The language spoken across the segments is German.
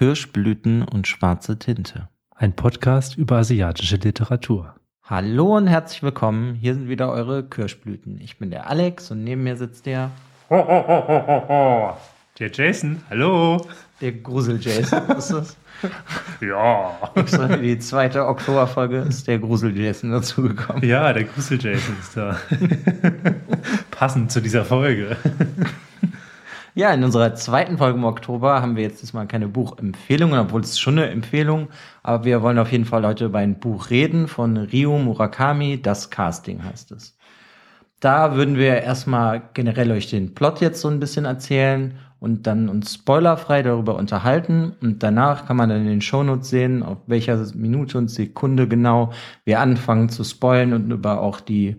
Kirschblüten und schwarze Tinte. Ein Podcast über asiatische Literatur. Hallo und herzlich willkommen. Hier sind wieder eure Kirschblüten. Ich bin der Alex und neben mir sitzt der. Der Jason, hallo. Der Grusel-Jason ist das. Ja. Extra Die zweite Oktoberfolge ist der Grusel-Jason dazugekommen. Ja, der Grusel-Jason ist da. Passend zu dieser Folge. Ja, in unserer zweiten Folge im Oktober haben wir jetzt diesmal keine Buchempfehlungen, obwohl es schon eine Empfehlung, aber wir wollen auf jeden Fall heute über ein Buch reden von Ryo Murakami, Das Casting heißt es. Da würden wir erstmal generell euch den Plot jetzt so ein bisschen erzählen und dann uns spoilerfrei darüber unterhalten und danach kann man dann in den Shownotes sehen, auf welcher Minute und Sekunde genau wir anfangen zu spoilen und über auch die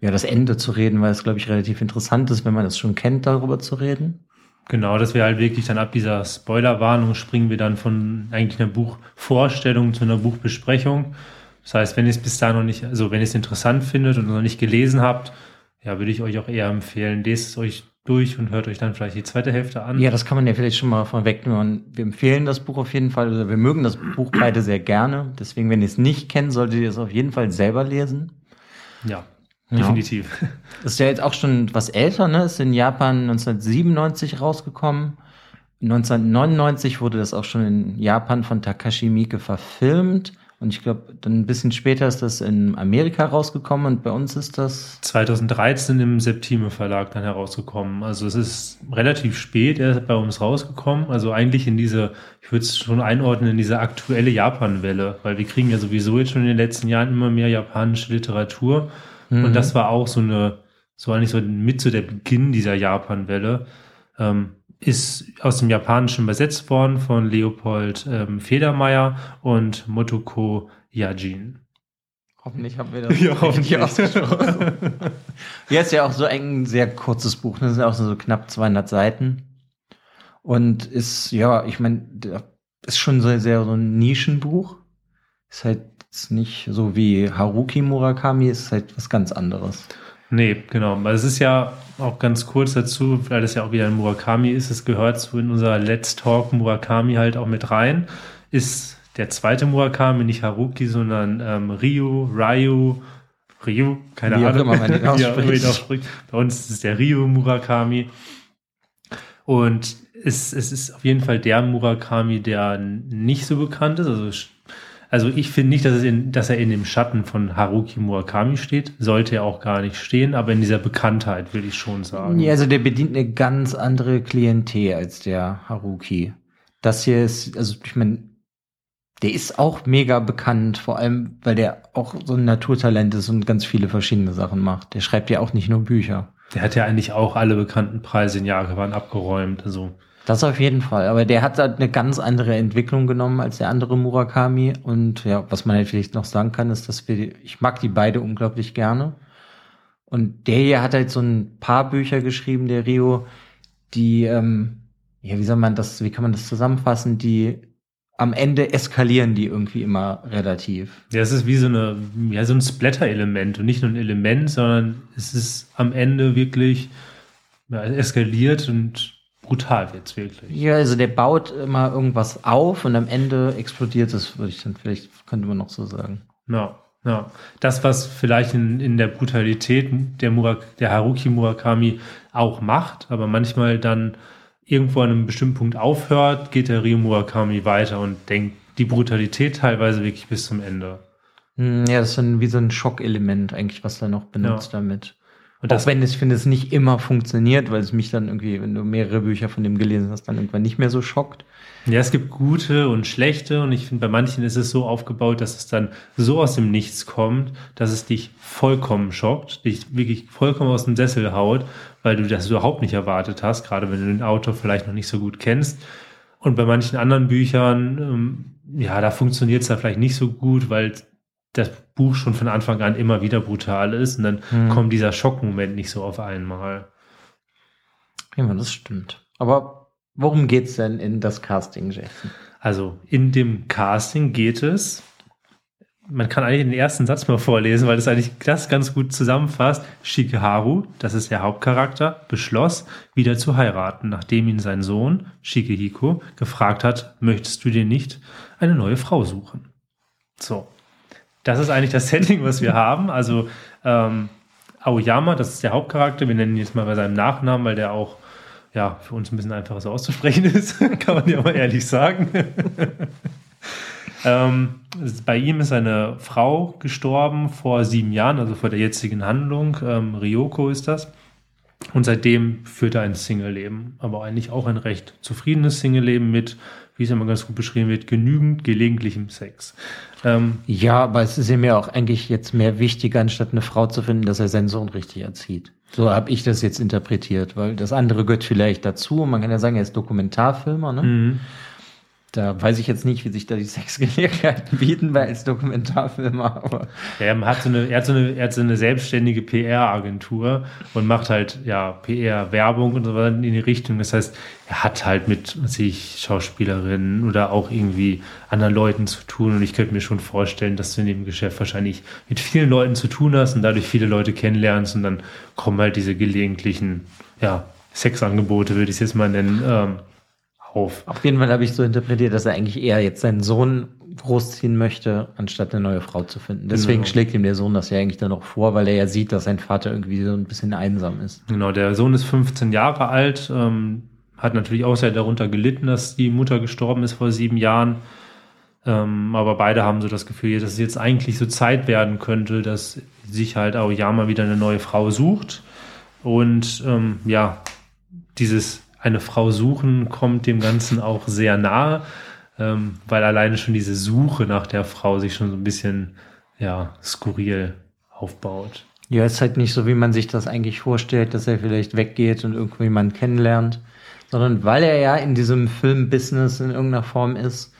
ja das Ende zu reden, weil es glaube ich relativ interessant ist, wenn man das schon kennt, darüber zu reden. Genau, dass wir halt wirklich dann ab dieser Spoilerwarnung springen wir dann von eigentlich einer Buchvorstellung zu einer Buchbesprechung. Das heißt, wenn ihr es bis da noch nicht, also wenn ihr es interessant findet und noch nicht gelesen habt, ja, würde ich euch auch eher empfehlen, lest es euch durch und hört euch dann vielleicht die zweite Hälfte an. Ja, das kann man ja vielleicht schon mal vorwegnehmen. Wir empfehlen das Buch auf jeden Fall, also wir mögen das Buch beide sehr gerne. Deswegen, wenn ihr es nicht kennt, solltet ihr es auf jeden Fall selber lesen. Ja, Ja. definitiv. Ist ja jetzt auch schon was älter, ne? Ist in Japan 1997 rausgekommen. 1999 wurde das auch schon in Japan von Takashi Miike verfilmt. Und ich glaube, dann ein bisschen später ist das in Amerika rausgekommen und bei uns ist das 2013 im Septime Verlag dann herausgekommen. Also es ist relativ spät erst bei uns rausgekommen. Also eigentlich in diese, ich würde es schon einordnen, in diese aktuelle Japan-Welle, weil wir kriegen ja sowieso jetzt schon in den letzten Jahren immer mehr japanische Literatur. Und das war auch so eine, so eigentlich so mit so der Beginn dieser Japan-Welle. Ähm, ist aus dem Japanischen übersetzt worden von Leopold ähm, Federmeier und Motoko Yajin. Hoffentlich haben wir das Ja, richtig hoffentlich. ausgesprochen. ja, ist ja auch so ein sehr kurzes Buch. Ne? Das sind auch so knapp 200 Seiten. Und ist, ja, ich meine, ist schon so sehr so ein Nischenbuch. Ist halt jetzt nicht so wie Haruki Murakami, ist halt was ganz anderes. Nee, genau. Weil es ist ja auch ganz kurz dazu, weil das ja auch wieder ein Murakami ist, es gehört zu in unser Let's Talk Murakami halt auch mit rein, ist der zweite Murakami, nicht Haruki, sondern ähm, Ryu, Ryu, Ryu, keine Wie Ahnung. immer man den ausspricht. Bei uns ist es der Ryu Murakami. Und es, es ist auf jeden Fall der Murakami, der nicht so bekannt ist. Also, also ich finde nicht, dass, in, dass er in dem Schatten von Haruki Murakami steht. Sollte er auch gar nicht stehen, aber in dieser Bekanntheit würde ich schon sagen. Ja, also der bedient eine ganz andere Klientel als der Haruki. Das hier ist, also ich meine, der ist auch mega bekannt, vor allem, weil der auch so ein Naturtalent ist und ganz viele verschiedene Sachen macht. Der schreibt ja auch nicht nur Bücher. Der hat ja eigentlich auch alle bekannten Preise in Japan abgeräumt. Also Das auf jeden Fall. Aber der hat halt eine ganz andere Entwicklung genommen als der andere Murakami. Und ja, was man halt vielleicht noch sagen kann, ist, dass wir, ich mag die beide unglaublich gerne. Und der hier hat halt so ein paar Bücher geschrieben, der Rio, die, ähm, ja, wie soll man das, wie kann man das zusammenfassen, die am Ende eskalieren die irgendwie immer relativ. ja, es ist wie so eine, ja, so ein Splatter-Element und nicht nur ein Element, sondern es ist am Ende wirklich ja, eskaliert und brutal wird's wirklich. Ja, also der baut immer irgendwas auf und am Ende explodiert es, würde ich dann vielleicht, könnte man noch so sagen. Ja, ja. Das, was vielleicht in, in der Brutalität der, Murak der Haruki Murakami auch macht, aber manchmal dann irgendwo an einem bestimmten Punkt aufhört, geht der Ryo Murakami weiter und denkt die Brutalität teilweise wirklich bis zum Ende. Hm, Ja, das ist dann wie so ein Schockelement eigentlich, was er noch benutzt damit. Und das, Auch wenn es, ich finde, es nicht immer funktioniert, weil es mich dann irgendwie, wenn du mehrere Bücher von dem gelesen hast, dann irgendwann nicht mehr so schockt. ja, es gibt gute und schlechte und ich finde, bei manchen ist es so aufgebaut, dass es dann so aus dem Nichts kommt, dass es dich vollkommen schockt, dich wirklich vollkommen aus dem Sessel haut, weil du das überhaupt nicht erwartet hast, gerade wenn du den Autor vielleicht noch nicht so gut kennst. Und bei manchen anderen Büchern, ähm, ja, da funktioniert es da vielleicht nicht so gut, weil das Buch schon von Anfang an immer wieder brutal ist und dann Hm. kommt dieser Schockmoment nicht so auf einmal. Ja, das stimmt. Aber worum geht's denn in das Casting, Jason? Also in dem Casting geht es man kann eigentlich den ersten Satz mal vorlesen, weil das eigentlich das ganz gut zusammenfasst. Shikeharu, das ist der Hauptcharakter, beschloss, wieder zu heiraten, nachdem ihn sein Sohn, Shikehiko, gefragt hat, möchtest du dir nicht eine neue Frau suchen? So. Das ist eigentlich das Setting, was wir haben. Also, ähm, Aoyama, das ist der Hauptcharakter. Wir nennen ihn jetzt mal bei seinem Nachnamen, weil der auch ja, für uns ein bisschen einfacher so auszusprechen ist, kann man ja mal ehrlich sagen. ähm, bei ihm ist eine Frau gestorben vor sieben Jahren, also vor der jetzigen Handlung. Ähm, Ryoko ist das. Und seitdem führt er ein Single-Leben, aber eigentlich auch ein recht zufriedenes Single-Leben mit, wie es immer ganz gut beschrieben wird, genügend gelegentlichem Sex. Ähm, ja, aber es ist ihm ja auch eigentlich jetzt mehr wichtig, anstatt eine Frau zu finden, dass er seinen Sohn richtig erzieht. So habe ich das jetzt interpretiert, weil das andere gehört vielleicht dazu. Man kann ja sagen, er ist Dokumentarfilmer, ne? Mhm. Da weiß ich jetzt nicht, wie sich da die Sexgelegenheiten bieten, weil als Dokumentarfilmer. Aber er, hat so eine, er, hat so eine, er hat so eine selbstständige PR-Agentur und macht halt ja PR-Werbung und so weiter in die Richtung. Das heißt, er hat halt mit sich Schauspielerinnen oder auch irgendwie anderen Leuten zu tun. Und ich könnte mir schon vorstellen, dass du in dem Geschäft wahrscheinlich mit vielen Leuten zu tun hast und dadurch viele Leute kennenlernst und dann kommen halt diese gelegentlichen ja, Sexangebote, würde ich es jetzt mal nennen. Ähm, auf. Auf jeden Fall habe ich so interpretiert, dass er eigentlich eher jetzt seinen Sohn großziehen möchte, anstatt eine neue Frau zu finden. Deswegen genau. schlägt ihm der Sohn das ja eigentlich dann auch vor, weil er ja sieht, dass sein Vater irgendwie so ein bisschen einsam ist. Genau, der Sohn ist 15 Jahre alt, ähm, hat natürlich auch sehr darunter gelitten, dass die Mutter gestorben ist vor sieben Jahren. Ähm, aber beide haben so das Gefühl, dass es jetzt eigentlich so Zeit werden könnte, dass sich halt Aoyama wieder eine neue Frau sucht. Und ähm, ja, dieses eine Frau suchen kommt dem Ganzen auch sehr nahe, ähm, weil alleine schon diese Suche nach der Frau sich schon so ein bisschen ja, skurril aufbaut. Ja, ist halt nicht so, wie man sich das eigentlich vorstellt, dass er vielleicht weggeht und irgendjemanden kennenlernt, sondern weil er ja in diesem Filmbusiness in irgendeiner Form ist,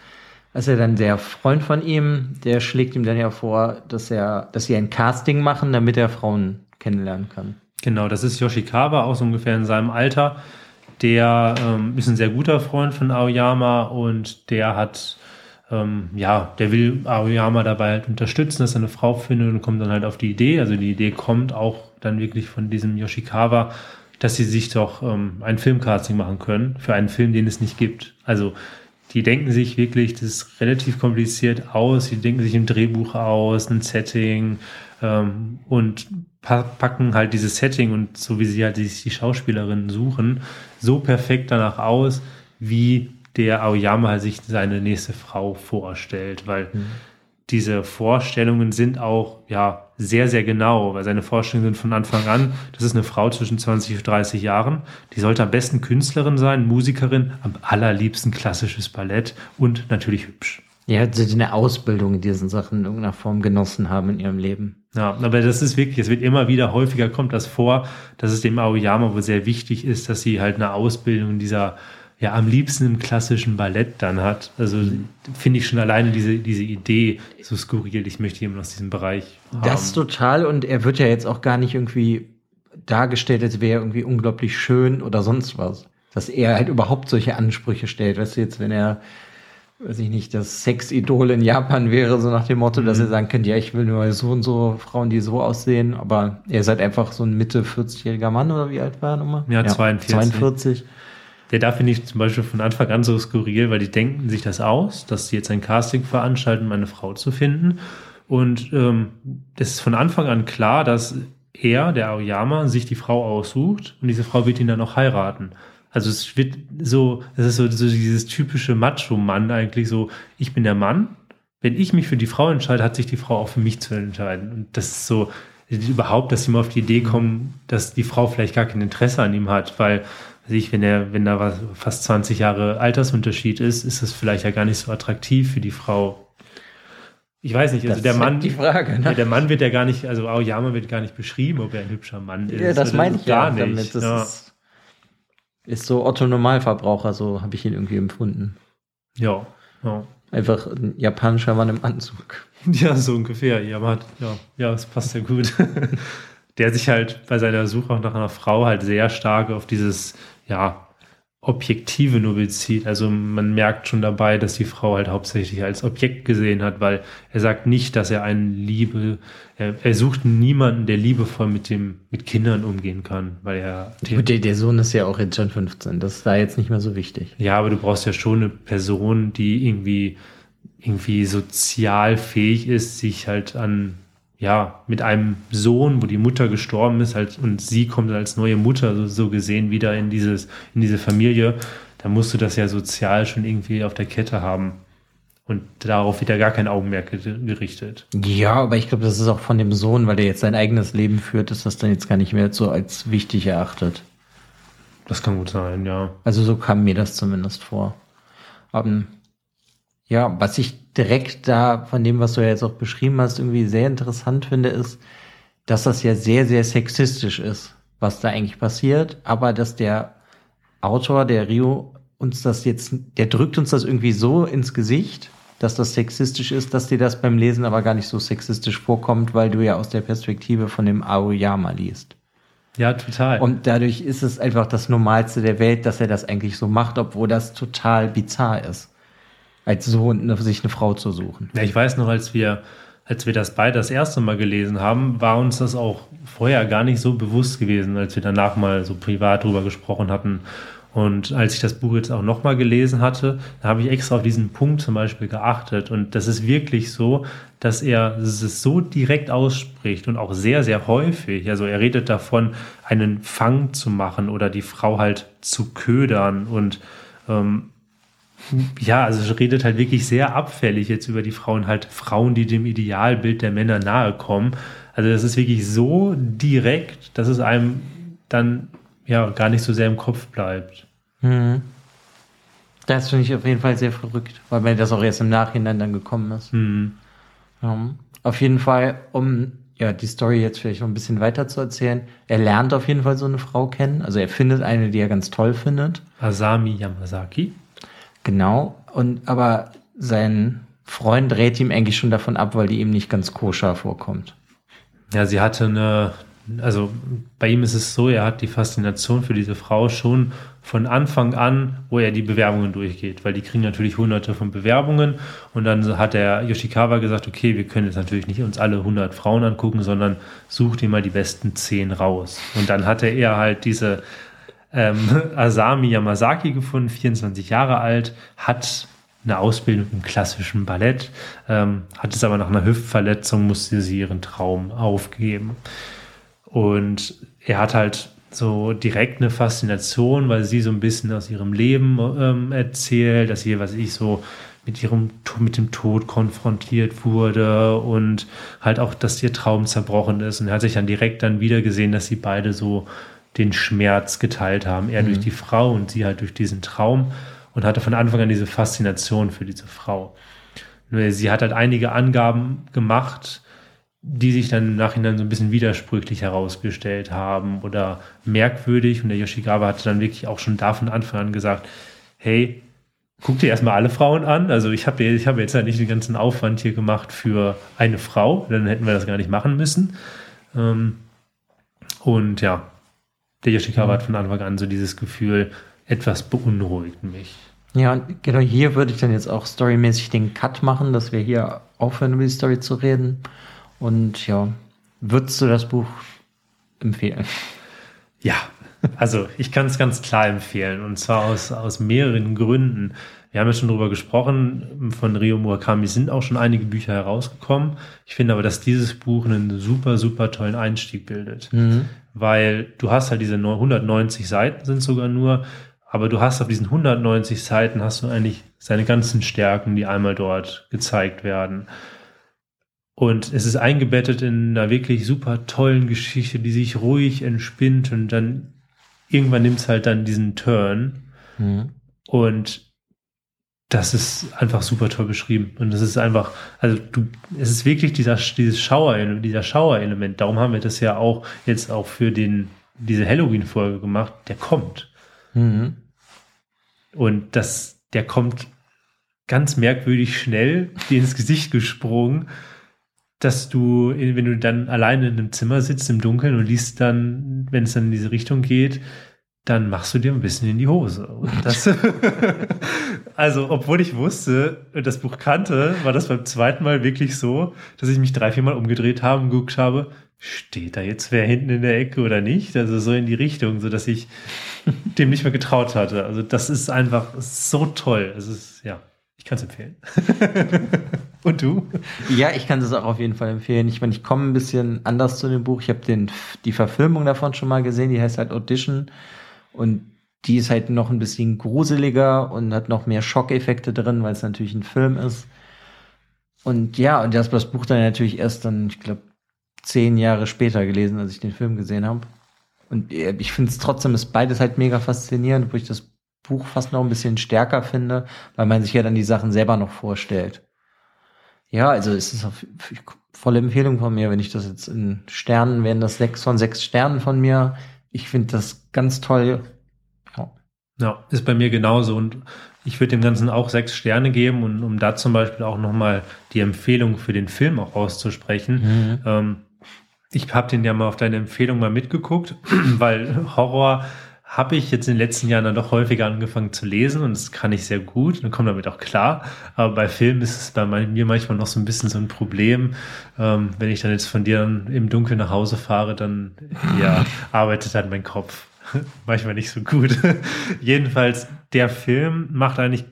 ist er dann der Freund von ihm, der schlägt ihm dann ja vor, dass er, dass sie ein Casting machen, damit er Frauen kennenlernen kann. Genau, das ist Yoshikawa, auch so ungefähr in seinem Alter. Der ähm, ist ein sehr guter Freund von Aoyama und der hat, ähm, ja, der will Aoyama dabei halt unterstützen, dass er eine Frau findet und kommt dann halt auf die Idee. Also die Idee kommt auch dann wirklich von diesem Yoshikawa, dass sie sich doch ähm, ein Filmcasting machen können für einen Film, den es nicht gibt. Also die denken sich wirklich, das ist relativ kompliziert aus, die denken sich ein Drehbuch aus, ein Setting ähm, und packen halt dieses Setting und so wie sie halt die, die Schauspielerinnen suchen, so perfekt danach aus, wie der Aoyama halt sich seine nächste Frau vorstellt, weil mhm. diese Vorstellungen sind auch ja sehr, sehr genau, weil seine Vorstellungen sind von Anfang an, das ist eine Frau zwischen 20 und 30 Jahren, die sollte am besten Künstlerin sein, Musikerin, am allerliebsten klassisches Ballett und natürlich hübsch. Ja, sie eine Ausbildung in diesen Sachen in irgendeiner Form genossen haben in ihrem Leben. Ja, aber das ist wirklich, es wird immer wieder häufiger kommt das vor, dass es dem Aoyama wohl sehr wichtig ist, dass sie halt eine Ausbildung dieser, ja, am liebsten im klassischen Ballett dann hat. Also finde ich schon alleine diese, diese Idee so skurril. Ich möchte jemanden aus diesem Bereich haben. Das total und er wird ja jetzt auch gar nicht irgendwie dargestellt, als wäre er irgendwie unglaublich schön oder sonst was. Dass er halt überhaupt solche Ansprüche stellt. Weißt du, jetzt, wenn er weiß ich nicht, das Sexidol in Japan wäre, so nach dem Motto, mhm. dass ihr sagen könnt, ja, ich will nur so und so Frauen, die so aussehen, aber ihr seid einfach so ein Mitte 40-jähriger Mann oder wie alt war er nochmal? Ja, ja 42. 42. Der da finde ich zum Beispiel von Anfang an so skurril, weil die denken sich das aus, dass sie jetzt ein Casting veranstalten, um eine Frau zu finden. Und ähm, es ist von Anfang an klar, dass er, der Aoyama, sich die Frau aussucht und diese Frau wird ihn dann auch heiraten. Also es wird so, es ist so, so dieses typische Macho-Mann eigentlich so, ich bin der Mann. Wenn ich mich für die Frau entscheide, hat sich die Frau auch für mich zu entscheiden. Und das ist so, überhaupt, dass sie mal auf die Idee kommen, dass die Frau vielleicht gar kein Interesse an ihm hat, weil ich, wenn er, wenn da was, fast 20 Jahre Altersunterschied ist, ist das vielleicht ja gar nicht so attraktiv für die Frau. Ich weiß nicht, also das der Mann, die Frage, ne? der Mann wird ja gar nicht, also Aoyama wird gar nicht beschrieben, ob er ein hübscher Mann ist. Ja, das meine ich gar ja nicht. Damit. Das ja. ist ist so Otto Normalverbraucher, so habe ich ihn irgendwie empfunden. Ja, ja. Einfach ein japanischer Mann im Anzug. Ja, so ungefähr. Ja, hat, ja, ja, das passt ja gut. Der sich halt bei seiner Suche nach einer Frau halt sehr stark auf dieses, ja, Objektive nur bezieht. Also man merkt schon dabei, dass die Frau halt hauptsächlich als Objekt gesehen hat, weil er sagt nicht, dass er einen Liebe, er, er sucht niemanden, der liebevoll mit dem, mit Kindern umgehen kann, weil er. Der, der Sohn ist ja auch jetzt schon 15, das ist da jetzt nicht mehr so wichtig. Ja, aber du brauchst ja schon eine Person, die irgendwie, irgendwie sozial fähig ist, sich halt an ja, mit einem Sohn, wo die Mutter gestorben ist, halt, und sie kommt als neue Mutter so, so gesehen wieder in dieses, in diese Familie, da musst du das ja sozial schon irgendwie auf der Kette haben. Und darauf wird ja gar kein Augenmerk gerichtet. Ja, aber ich glaube, das ist auch von dem Sohn, weil der jetzt sein eigenes Leben führt, ist das dann jetzt gar nicht mehr so als wichtig erachtet. Das kann gut sein, ja. Also so kam mir das zumindest vor. Um, ähm, ja, was ich direkt da von dem, was du ja jetzt auch beschrieben hast, irgendwie sehr interessant finde, ist, dass das ja sehr, sehr sexistisch ist, was da eigentlich passiert, aber dass der Autor, der Rio, uns das jetzt, der drückt uns das irgendwie so ins Gesicht, dass das sexistisch ist, dass dir das beim Lesen aber gar nicht so sexistisch vorkommt, weil du ja aus der Perspektive von dem Aoyama liest. Ja, total. Und dadurch ist es einfach das Normalste der Welt, dass er das eigentlich so macht, obwohl das total bizarr ist als Sohn sich eine Frau zu suchen. Ja, ich weiß noch, als wir, als wir das beide das erste Mal gelesen haben, war uns das auch vorher gar nicht so bewusst gewesen, als wir danach mal so privat drüber gesprochen hatten. Und als ich das Buch jetzt auch nochmal gelesen hatte, da habe ich extra auf diesen Punkt zum Beispiel geachtet. Und das ist wirklich so, dass er es so direkt ausspricht und auch sehr, sehr häufig. Also er redet davon, einen Fang zu machen oder die Frau halt zu ködern und ähm, ja, also redet halt wirklich sehr abfällig jetzt über die Frauen, halt Frauen, die dem Idealbild der Männer nahe kommen. Also das ist wirklich so direkt, dass es einem dann ja gar nicht so sehr im Kopf bleibt. Mhm. Das finde ich auf jeden Fall sehr verrückt, weil mir das auch erst im Nachhinein dann gekommen ist. Mhm. Ja. Auf jeden Fall, um ja, die Story jetzt vielleicht noch ein bisschen weiter zu erzählen. Er lernt auf jeden Fall so eine Frau kennen. Also er findet eine, die er ganz toll findet. Asami Yamazaki. Genau. Und aber sein Freund rät ihm eigentlich schon davon ab, weil die ihm nicht ganz koscher vorkommt. Ja, sie hatte eine, also bei ihm ist es so, er hat die Faszination für diese Frau schon von Anfang an, wo er die Bewerbungen durchgeht, weil die kriegen natürlich hunderte von Bewerbungen und dann hat der Yoshikawa gesagt, okay, wir können jetzt natürlich nicht uns alle 100 Frauen angucken, sondern such dir mal die besten 10 raus. Und dann hatte er halt diese ähm, Asami Yamazaki gefunden, 24 Jahre alt, hat eine Ausbildung im klassischen Ballett, ähm, hat es aber nach einer Hüftverletzung, musste sie ihren Traum aufgeben. Und er hat halt so direkt eine Faszination, weil sie so ein bisschen aus ihrem Leben ähm, erzählt, dass sie, was ich so mit ihrem mit dem Tod konfrontiert wurde und halt auch, dass ihr Traum zerbrochen ist. Und er hat sich dann direkt dann wieder gesehen, dass sie beide so den Schmerz geteilt haben. Er mhm. durch die Frau und sie halt durch diesen Traum und hatte von Anfang an diese Faszination für diese Frau. Nur sie hat halt einige Angaben gemacht, die sich dann im Nachhinein so ein bisschen widersprüchlich herausgestellt haben oder merkwürdig. Und der Yoshikawa hatte dann wirklich auch schon da von Anfang an gesagt, hey, guck dir erstmal alle Frauen an. Also ich habe ich hab jetzt halt nicht den ganzen Aufwand hier gemacht für eine Frau, dann hätten wir das gar nicht machen müssen. Ähm, und ja, der Yoshikawa hat von Anfang an so dieses Gefühl, etwas beunruhigt mich. Ja, und genau hier würde ich dann jetzt auch storymäßig den Cut machen, dass wir hier aufhören, über die Story zu reden. Und ja, würdest du das Buch empfehlen? Ja, also ich kann es ganz klar empfehlen. Und zwar aus, aus mehreren Gründen. Wir haben ja schon darüber gesprochen, von Rio Murakami sind auch schon einige Bücher herausgekommen. Ich finde aber, dass dieses Buch einen super, super tollen Einstieg bildet. Mhm weil du hast halt diese 190 Seiten sind sogar nur, aber du hast auf diesen 190 Seiten hast du eigentlich seine ganzen Stärken, die einmal dort gezeigt werden. Und es ist eingebettet in einer wirklich super tollen Geschichte, die sich ruhig entspinnt und dann irgendwann nimmt es halt dann diesen Turn. Mhm. Und das ist einfach super toll beschrieben. Und das ist einfach, also du, es ist wirklich dieser, dieses Schauer, dieser Schauerelement. Darum haben wir das ja auch jetzt auch für den, diese Halloween-Folge gemacht. Der kommt. Mhm. Und das, der kommt ganz merkwürdig schnell dir ins Gesicht gesprungen, dass du, wenn du dann alleine in einem Zimmer sitzt im Dunkeln und liest dann, wenn es dann in diese Richtung geht, dann machst du dir ein bisschen in die Hose. Und das, also, obwohl ich wusste, das Buch kannte, war das beim zweiten Mal wirklich so, dass ich mich drei, vier Mal umgedreht habe und geguckt habe, steht da jetzt wer hinten in der Ecke oder nicht? Also so in die Richtung, so dass ich dem nicht mehr getraut hatte. Also das ist einfach so toll. Es ist, ja, ich kann es empfehlen. Und du? Ja, ich kann es auch auf jeden Fall empfehlen. Ich meine, ich komme ein bisschen anders zu dem Buch. Ich habe den die Verfilmung davon schon mal gesehen. Die heißt halt Audition und die ist halt noch ein bisschen gruseliger und hat noch mehr Schockeffekte drin, weil es natürlich ein Film ist. Und ja, und das, das Buch dann natürlich erst dann, ich glaube, zehn Jahre später gelesen, als ich den Film gesehen habe. Und äh, ich finde es trotzdem ist beides halt mega faszinierend, wo ich das Buch fast noch ein bisschen stärker finde, weil man sich ja dann die Sachen selber noch vorstellt. Ja, also es ist auf, volle Empfehlung von mir, wenn ich das jetzt in Sternen, wären das sechs von sechs Sternen von mir. Ich finde das ganz toll. Ja. ja, ist bei mir genauso und ich würde dem Ganzen auch sechs Sterne geben und um da zum Beispiel auch nochmal die Empfehlung für den Film auch auszusprechen. Mhm. Ähm, ich habe den ja mal auf deine Empfehlung mal mitgeguckt, weil Horror habe ich jetzt in den letzten Jahren dann doch häufiger angefangen zu lesen und das kann ich sehr gut und komme damit auch klar. Aber bei Filmen ist es bei mir manchmal noch so ein bisschen so ein Problem. Ähm, wenn ich dann jetzt von dir im Dunkeln nach Hause fahre, dann ja, arbeitet dann mein Kopf manchmal nicht so gut. Jedenfalls, der Film macht eigentlich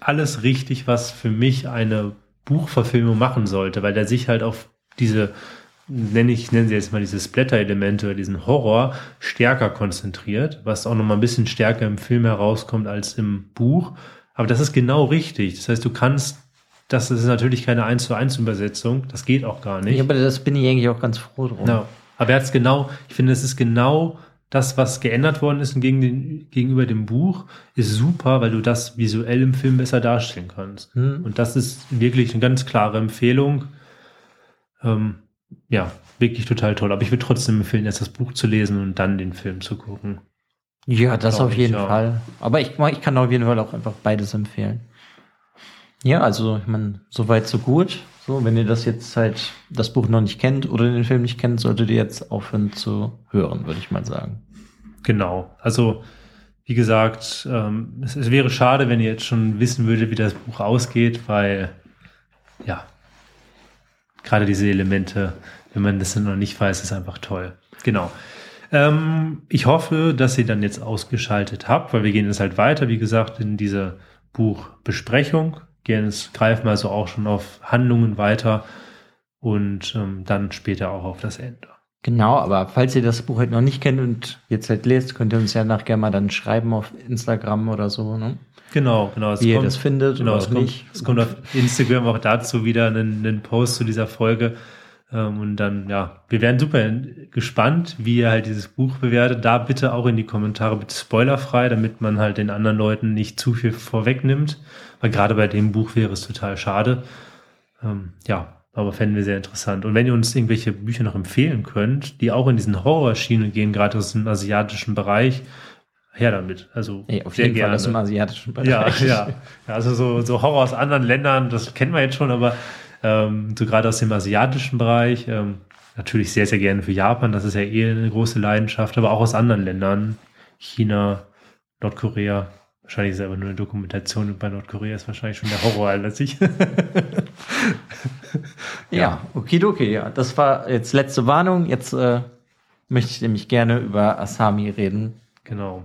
alles richtig, was für mich eine Buchverfilmung machen sollte, weil der sich halt auf diese nenne ich, nennen Sie jetzt mal diese Splatter-Elemente oder diesen Horror stärker konzentriert, was auch nochmal ein bisschen stärker im Film herauskommt als im Buch. Aber das ist genau richtig. Das heißt, du kannst, das ist natürlich keine 1 zu 1 Übersetzung, das geht auch gar nicht. Ja, aber das bin ich eigentlich auch ganz froh drum. Ja, aber er hat es genau, ich finde, es ist genau das, was geändert worden ist gegen den, gegenüber dem Buch, ist super, weil du das visuell im Film besser darstellen kannst. Hm. Und das ist wirklich eine ganz klare Empfehlung. Ähm, ja, wirklich total toll. Aber ich würde trotzdem empfehlen, erst das Buch zu lesen und dann den Film zu gucken. Ja, das auf jeden ich, Fall. Aber ich, ich kann auf jeden Fall auch einfach beides empfehlen. Ja, also, ich meine, soweit so gut. So, wenn ihr das jetzt halt, das Buch noch nicht kennt oder den Film nicht kennt, solltet ihr jetzt aufhören zu hören, würde ich mal sagen. Genau. Also, wie gesagt, ähm, es, es wäre schade, wenn ihr jetzt schon wissen würdet, wie das Buch ausgeht, weil, ja, gerade diese Elemente, wenn man das noch nicht weiß, ist einfach toll. Genau. Ähm, ich hoffe, dass ihr dann jetzt ausgeschaltet habt, weil wir gehen jetzt halt weiter, wie gesagt, in diese Buchbesprechung. Gehen es, greifen also auch schon auf Handlungen weiter und ähm, dann später auch auf das Ende. Genau, aber falls ihr das Buch halt noch nicht kennt und jetzt halt lest, könnt ihr uns ja nachher mal dann schreiben auf Instagram oder so, ne? Genau, genau. Es Wie kommt, ihr das findet genau, es kommt, Es kommt auf Instagram auch dazu wieder einen, einen Post zu dieser Folge. Ähm, und dann, ja, wir werden super gespannt, wie ihr halt dieses Buch bewertet. Da bitte auch in die Kommentare bitte spoilerfrei, damit man halt den anderen Leuten nicht zu viel vorwegnimmt. Weil gerade bei dem Buch wäre es total schade. Ähm, ja, aber fänden wir sehr interessant. Und wenn ihr uns irgendwelche Bücher noch empfehlen könnt, die auch in diesen Horrorschienen gehen, gerade aus dem asiatischen Bereich, her damit. Also Ey, auf jeden gerne. Fall aus dem asiatischen Bereich. Ja, ja. Also so, so Horror aus anderen Ländern, das kennen wir jetzt schon, aber ähm, so gerade aus dem asiatischen Bereich, ähm, natürlich sehr, sehr gerne für Japan, das ist ja eh eine große Leidenschaft, aber auch aus anderen Ländern, China, Nordkorea. Wahrscheinlich ist es aber nur eine Dokumentation und bei Nordkorea ist wahrscheinlich schon der Horror anlässlich. ja, ja, okidoki, ja. Das war jetzt letzte Warnung. Jetzt äh, möchte ich nämlich gerne über Asami reden. Genau.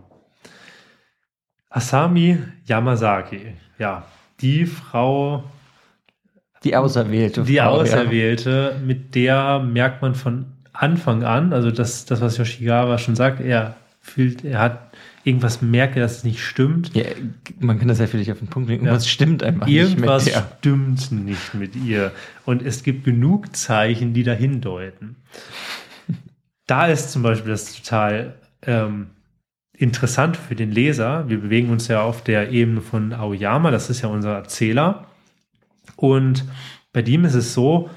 Asami Yamazaki, ja, die Frau. Die Auserwählte. Die Frau, Auserwählte, ja. mit der merkt man von Anfang an, also das, das was Yoshigawa schon sagt, er fühlt, er hat irgendwas merkt, dass es nicht stimmt. Ja, man kann das ja vielleicht auf den Punkt bringen, irgendwas ja. stimmt einfach irgendwas nicht mit Irgendwas stimmt nicht mit ihr. Und es gibt genug Zeichen, die dahin deuten. da ist zum Beispiel das total ähm, interessant für den Leser. Wir bewegen uns ja auf der Ebene von Aoyama, das ist ja unser Erzähler. Und bei dem ist es so,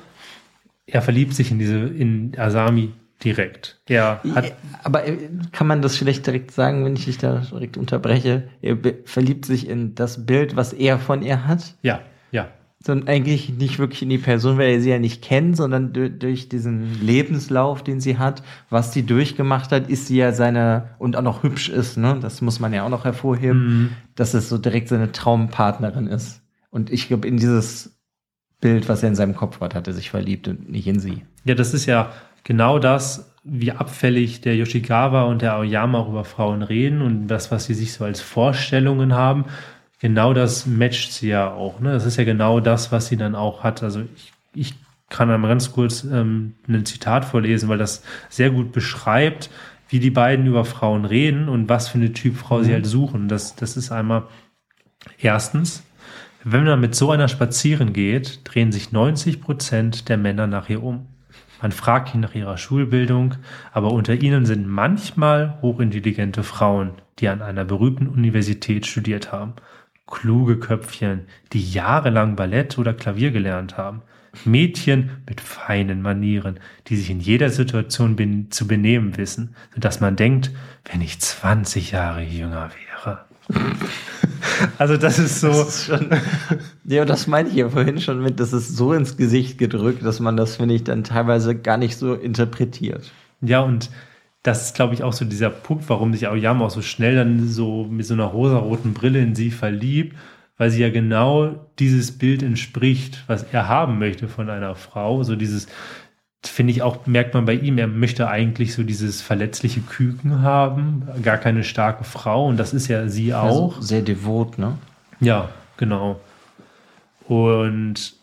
er verliebt sich in diese, in Asami direkt. Er hat Aber äh, kann man das vielleicht direkt sagen, wenn ich dich da direkt unterbreche? Er verliebt sich in das Bild, was er von ihr hat? Ja, ja. sondern eigentlich nicht wirklich in die Person, weil er sie ja nicht kennt, sondern durch, durch diesen Lebenslauf, den sie hat, was sie durchgemacht hat, ist sie ja seine, und auch noch hübsch ist, ne? Das muss man ja auch noch hervorheben, mhm. dass es so direkt seine Traumpartnerin ist. Und ich glaube, in dieses Bild, was er in seinem Kopf hat, hat er sich verliebt und nicht in sie. Ja, das ist ja genau das, wie abfällig der Yoshikawa und der Aoyama auch über Frauen reden und das, was sie sich so als Vorstellungen haben genau das matcht sie ja auch. Ne? Das ist ja genau das, was sie dann auch hat. Also ich, ich kann einmal ganz kurz ähm, ein Zitat vorlesen, weil das sehr gut beschreibt, wie die beiden über Frauen reden und was für eine Typ Frau mhm. sie halt suchen. Das, das ist einmal erstens, wenn man mit so einer spazieren geht, drehen sich 90 Prozent der Männer nach ihr um. Man fragt ihn nach ihrer Schulbildung, aber unter ihnen sind manchmal hochintelligente Frauen, die an einer berühmten Universität studiert haben kluge Köpfchen, die jahrelang Ballett oder Klavier gelernt haben. Mädchen mit feinen Manieren, die sich in jeder Situation ben zu benehmen wissen, sodass man denkt, wenn ich 20 Jahre jünger wäre. also das ist so. Das ist schon, ja, das meinte ich ja vorhin schon mit, das ist so ins Gesicht gedrückt, dass man das, finde ich, dann teilweise gar nicht so interpretiert. Ja, und das ist, glaube ich, auch so dieser Punkt, warum sich Aoyama auch so schnell dann so mit so einer rosaroten Brille in sie verliebt, weil sie ja genau dieses Bild entspricht, was er haben möchte von einer Frau. So dieses, finde ich auch, merkt man bei ihm, er möchte eigentlich so dieses verletzliche Küken haben, gar keine starke Frau und das ist ja sie auch. Also sehr devot, ne? Ja, genau. Und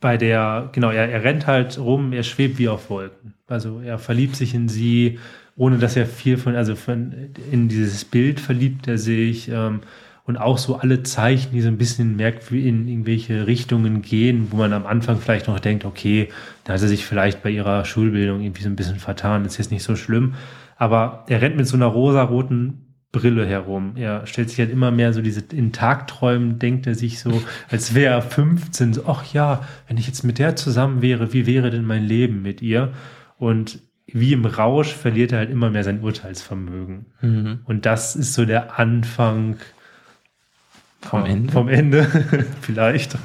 bei der, genau, er, er rennt halt rum, er schwebt wie auf Wolken. Also er verliebt sich in sie, ohne dass er viel von, also von, in dieses Bild verliebt er sich ähm, und auch so alle Zeichen, die so ein bisschen merkt, wie in irgendwelche Richtungen gehen, wo man am Anfang vielleicht noch denkt, okay, da hat er sich vielleicht bei ihrer Schulbildung irgendwie so ein bisschen vertan, das ist jetzt nicht so schlimm. Aber er rennt mit so einer rosaroten Brille herum. Er stellt sich halt immer mehr so diese, in Tagträumen denkt er sich so, als wäre er 15, so, ach ja, wenn ich jetzt mit der zusammen wäre, wie wäre denn mein Leben mit ihr? Und wie im Rausch verliert er halt immer mehr sein Urteilsvermögen. Mhm. Und das ist so der Anfang vom Ende. Vom Ende, vielleicht.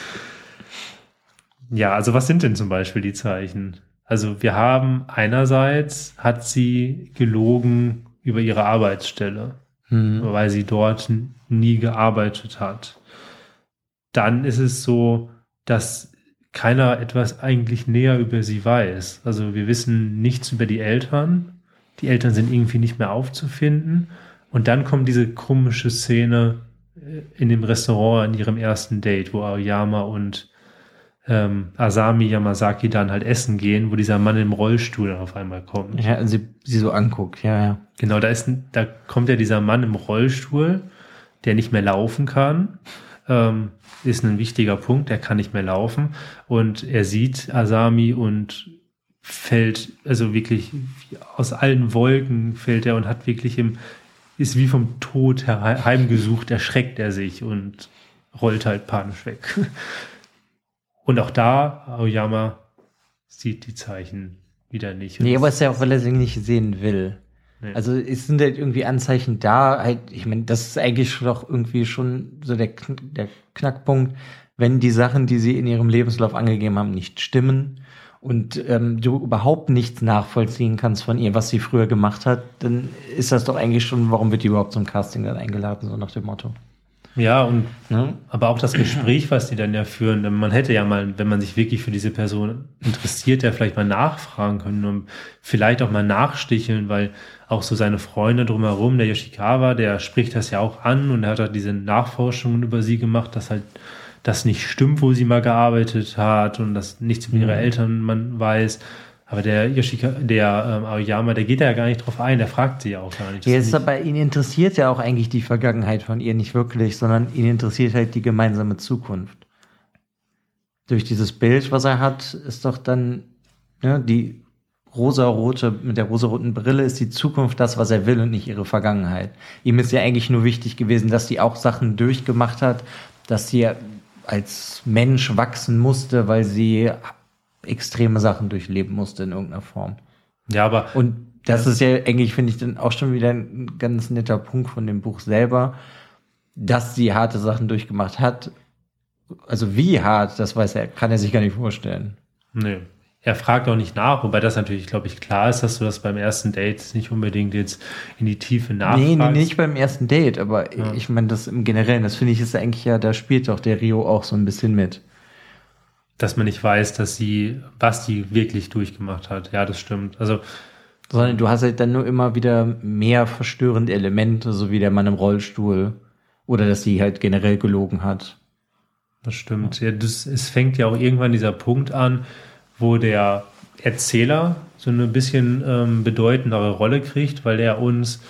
ja, also was sind denn zum Beispiel die Zeichen? Also wir haben einerseits hat sie gelogen über ihre Arbeitsstelle, mhm. weil sie dort nie gearbeitet hat. Dann ist es so, dass keiner etwas eigentlich näher über sie weiß. Also wir wissen nichts über die Eltern. Die Eltern sind irgendwie nicht mehr aufzufinden. Und dann kommt diese komische Szene äh, in dem Restaurant in ihrem ersten Date, wo Aoyama und ähm, Asami Yamazaki dann halt essen gehen, wo dieser Mann im Rollstuhl dann auf einmal kommt. Ja, sie, sie so anguckt, ja, ja. Genau, da ist, da kommt ja dieser Mann im Rollstuhl, der nicht mehr laufen kann. Ähm, ist ein wichtiger Punkt, er kann nicht mehr laufen und er sieht Asami und fällt, also wirklich aus allen Wolken fällt er und hat wirklich im, ist wie vom Tod heimgesucht, erschreckt er sich und rollt halt panisch weg. Und auch da, Aoyama sieht die Zeichen wieder nicht. Nee, aber es ist ja auch, weil er sie nicht sehen will. Nee. Also es sind halt irgendwie Anzeichen da, halt, ich meine, das ist eigentlich doch irgendwie schon so der, der Knackpunkt, wenn die Sachen, die sie in ihrem Lebenslauf angegeben haben, nicht stimmen und ähm, du überhaupt nichts nachvollziehen kannst von ihr, was sie früher gemacht hat, dann ist das doch eigentlich schon, warum wird die überhaupt zum Casting dann eingeladen, so nach dem Motto. Ja, und ja. aber auch das Gespräch, was die dann ja führen, man hätte ja mal, wenn man sich wirklich für diese Person interessiert, ja vielleicht mal nachfragen können und vielleicht auch mal nachsticheln, weil auch so seine Freunde drumherum, der Yoshikawa, der spricht das ja auch an und er hat auch diese Nachforschungen über sie gemacht, dass halt das nicht stimmt, wo sie mal gearbeitet hat und dass nichts über ihre mhm. Eltern man weiß. Aber der Yoshika, der ähm, Aoyama, der geht ja gar nicht drauf ein, der fragt sie ja auch gar nicht. Ja, ist aber ihn interessiert ja auch eigentlich die Vergangenheit von ihr nicht wirklich, sondern ihn interessiert halt die gemeinsame Zukunft. Durch dieses Bild, was er hat, ist doch dann ja, die rosarote, mit der rosaroten Brille ist die Zukunft das, was er will und nicht ihre Vergangenheit. Ihm ist ja eigentlich nur wichtig gewesen, dass sie auch Sachen durchgemacht hat, dass sie als Mensch wachsen musste, weil sie extreme Sachen durchleben musste in irgendeiner Form. Ja, aber. Und das ist ja eigentlich, finde ich, dann auch schon wieder ein ganz netter Punkt von dem Buch selber, dass sie harte Sachen durchgemacht hat, also wie hart, das weiß er, kann er sich gar nicht vorstellen. Nee. Er fragt auch nicht nach, wobei das natürlich, glaube ich, klar ist, dass du das beim ersten Date nicht unbedingt jetzt in die Tiefe nachfragst. Nee, nee, nicht beim ersten Date, aber ja. ich meine, das im Generellen, das finde ich ist eigentlich ja, da spielt doch der Rio auch so ein bisschen mit. Dass man nicht weiß, dass sie, was die wirklich durchgemacht hat. Ja, das stimmt. Also, sondern du hast halt dann nur immer wieder mehr verstörende Elemente, so wie der Mann im Rollstuhl oder dass sie halt generell gelogen hat. Das stimmt. Ja, das, es fängt ja auch irgendwann dieser Punkt an, wo der Erzähler so eine bisschen ähm, bedeutendere Rolle kriegt, weil er uns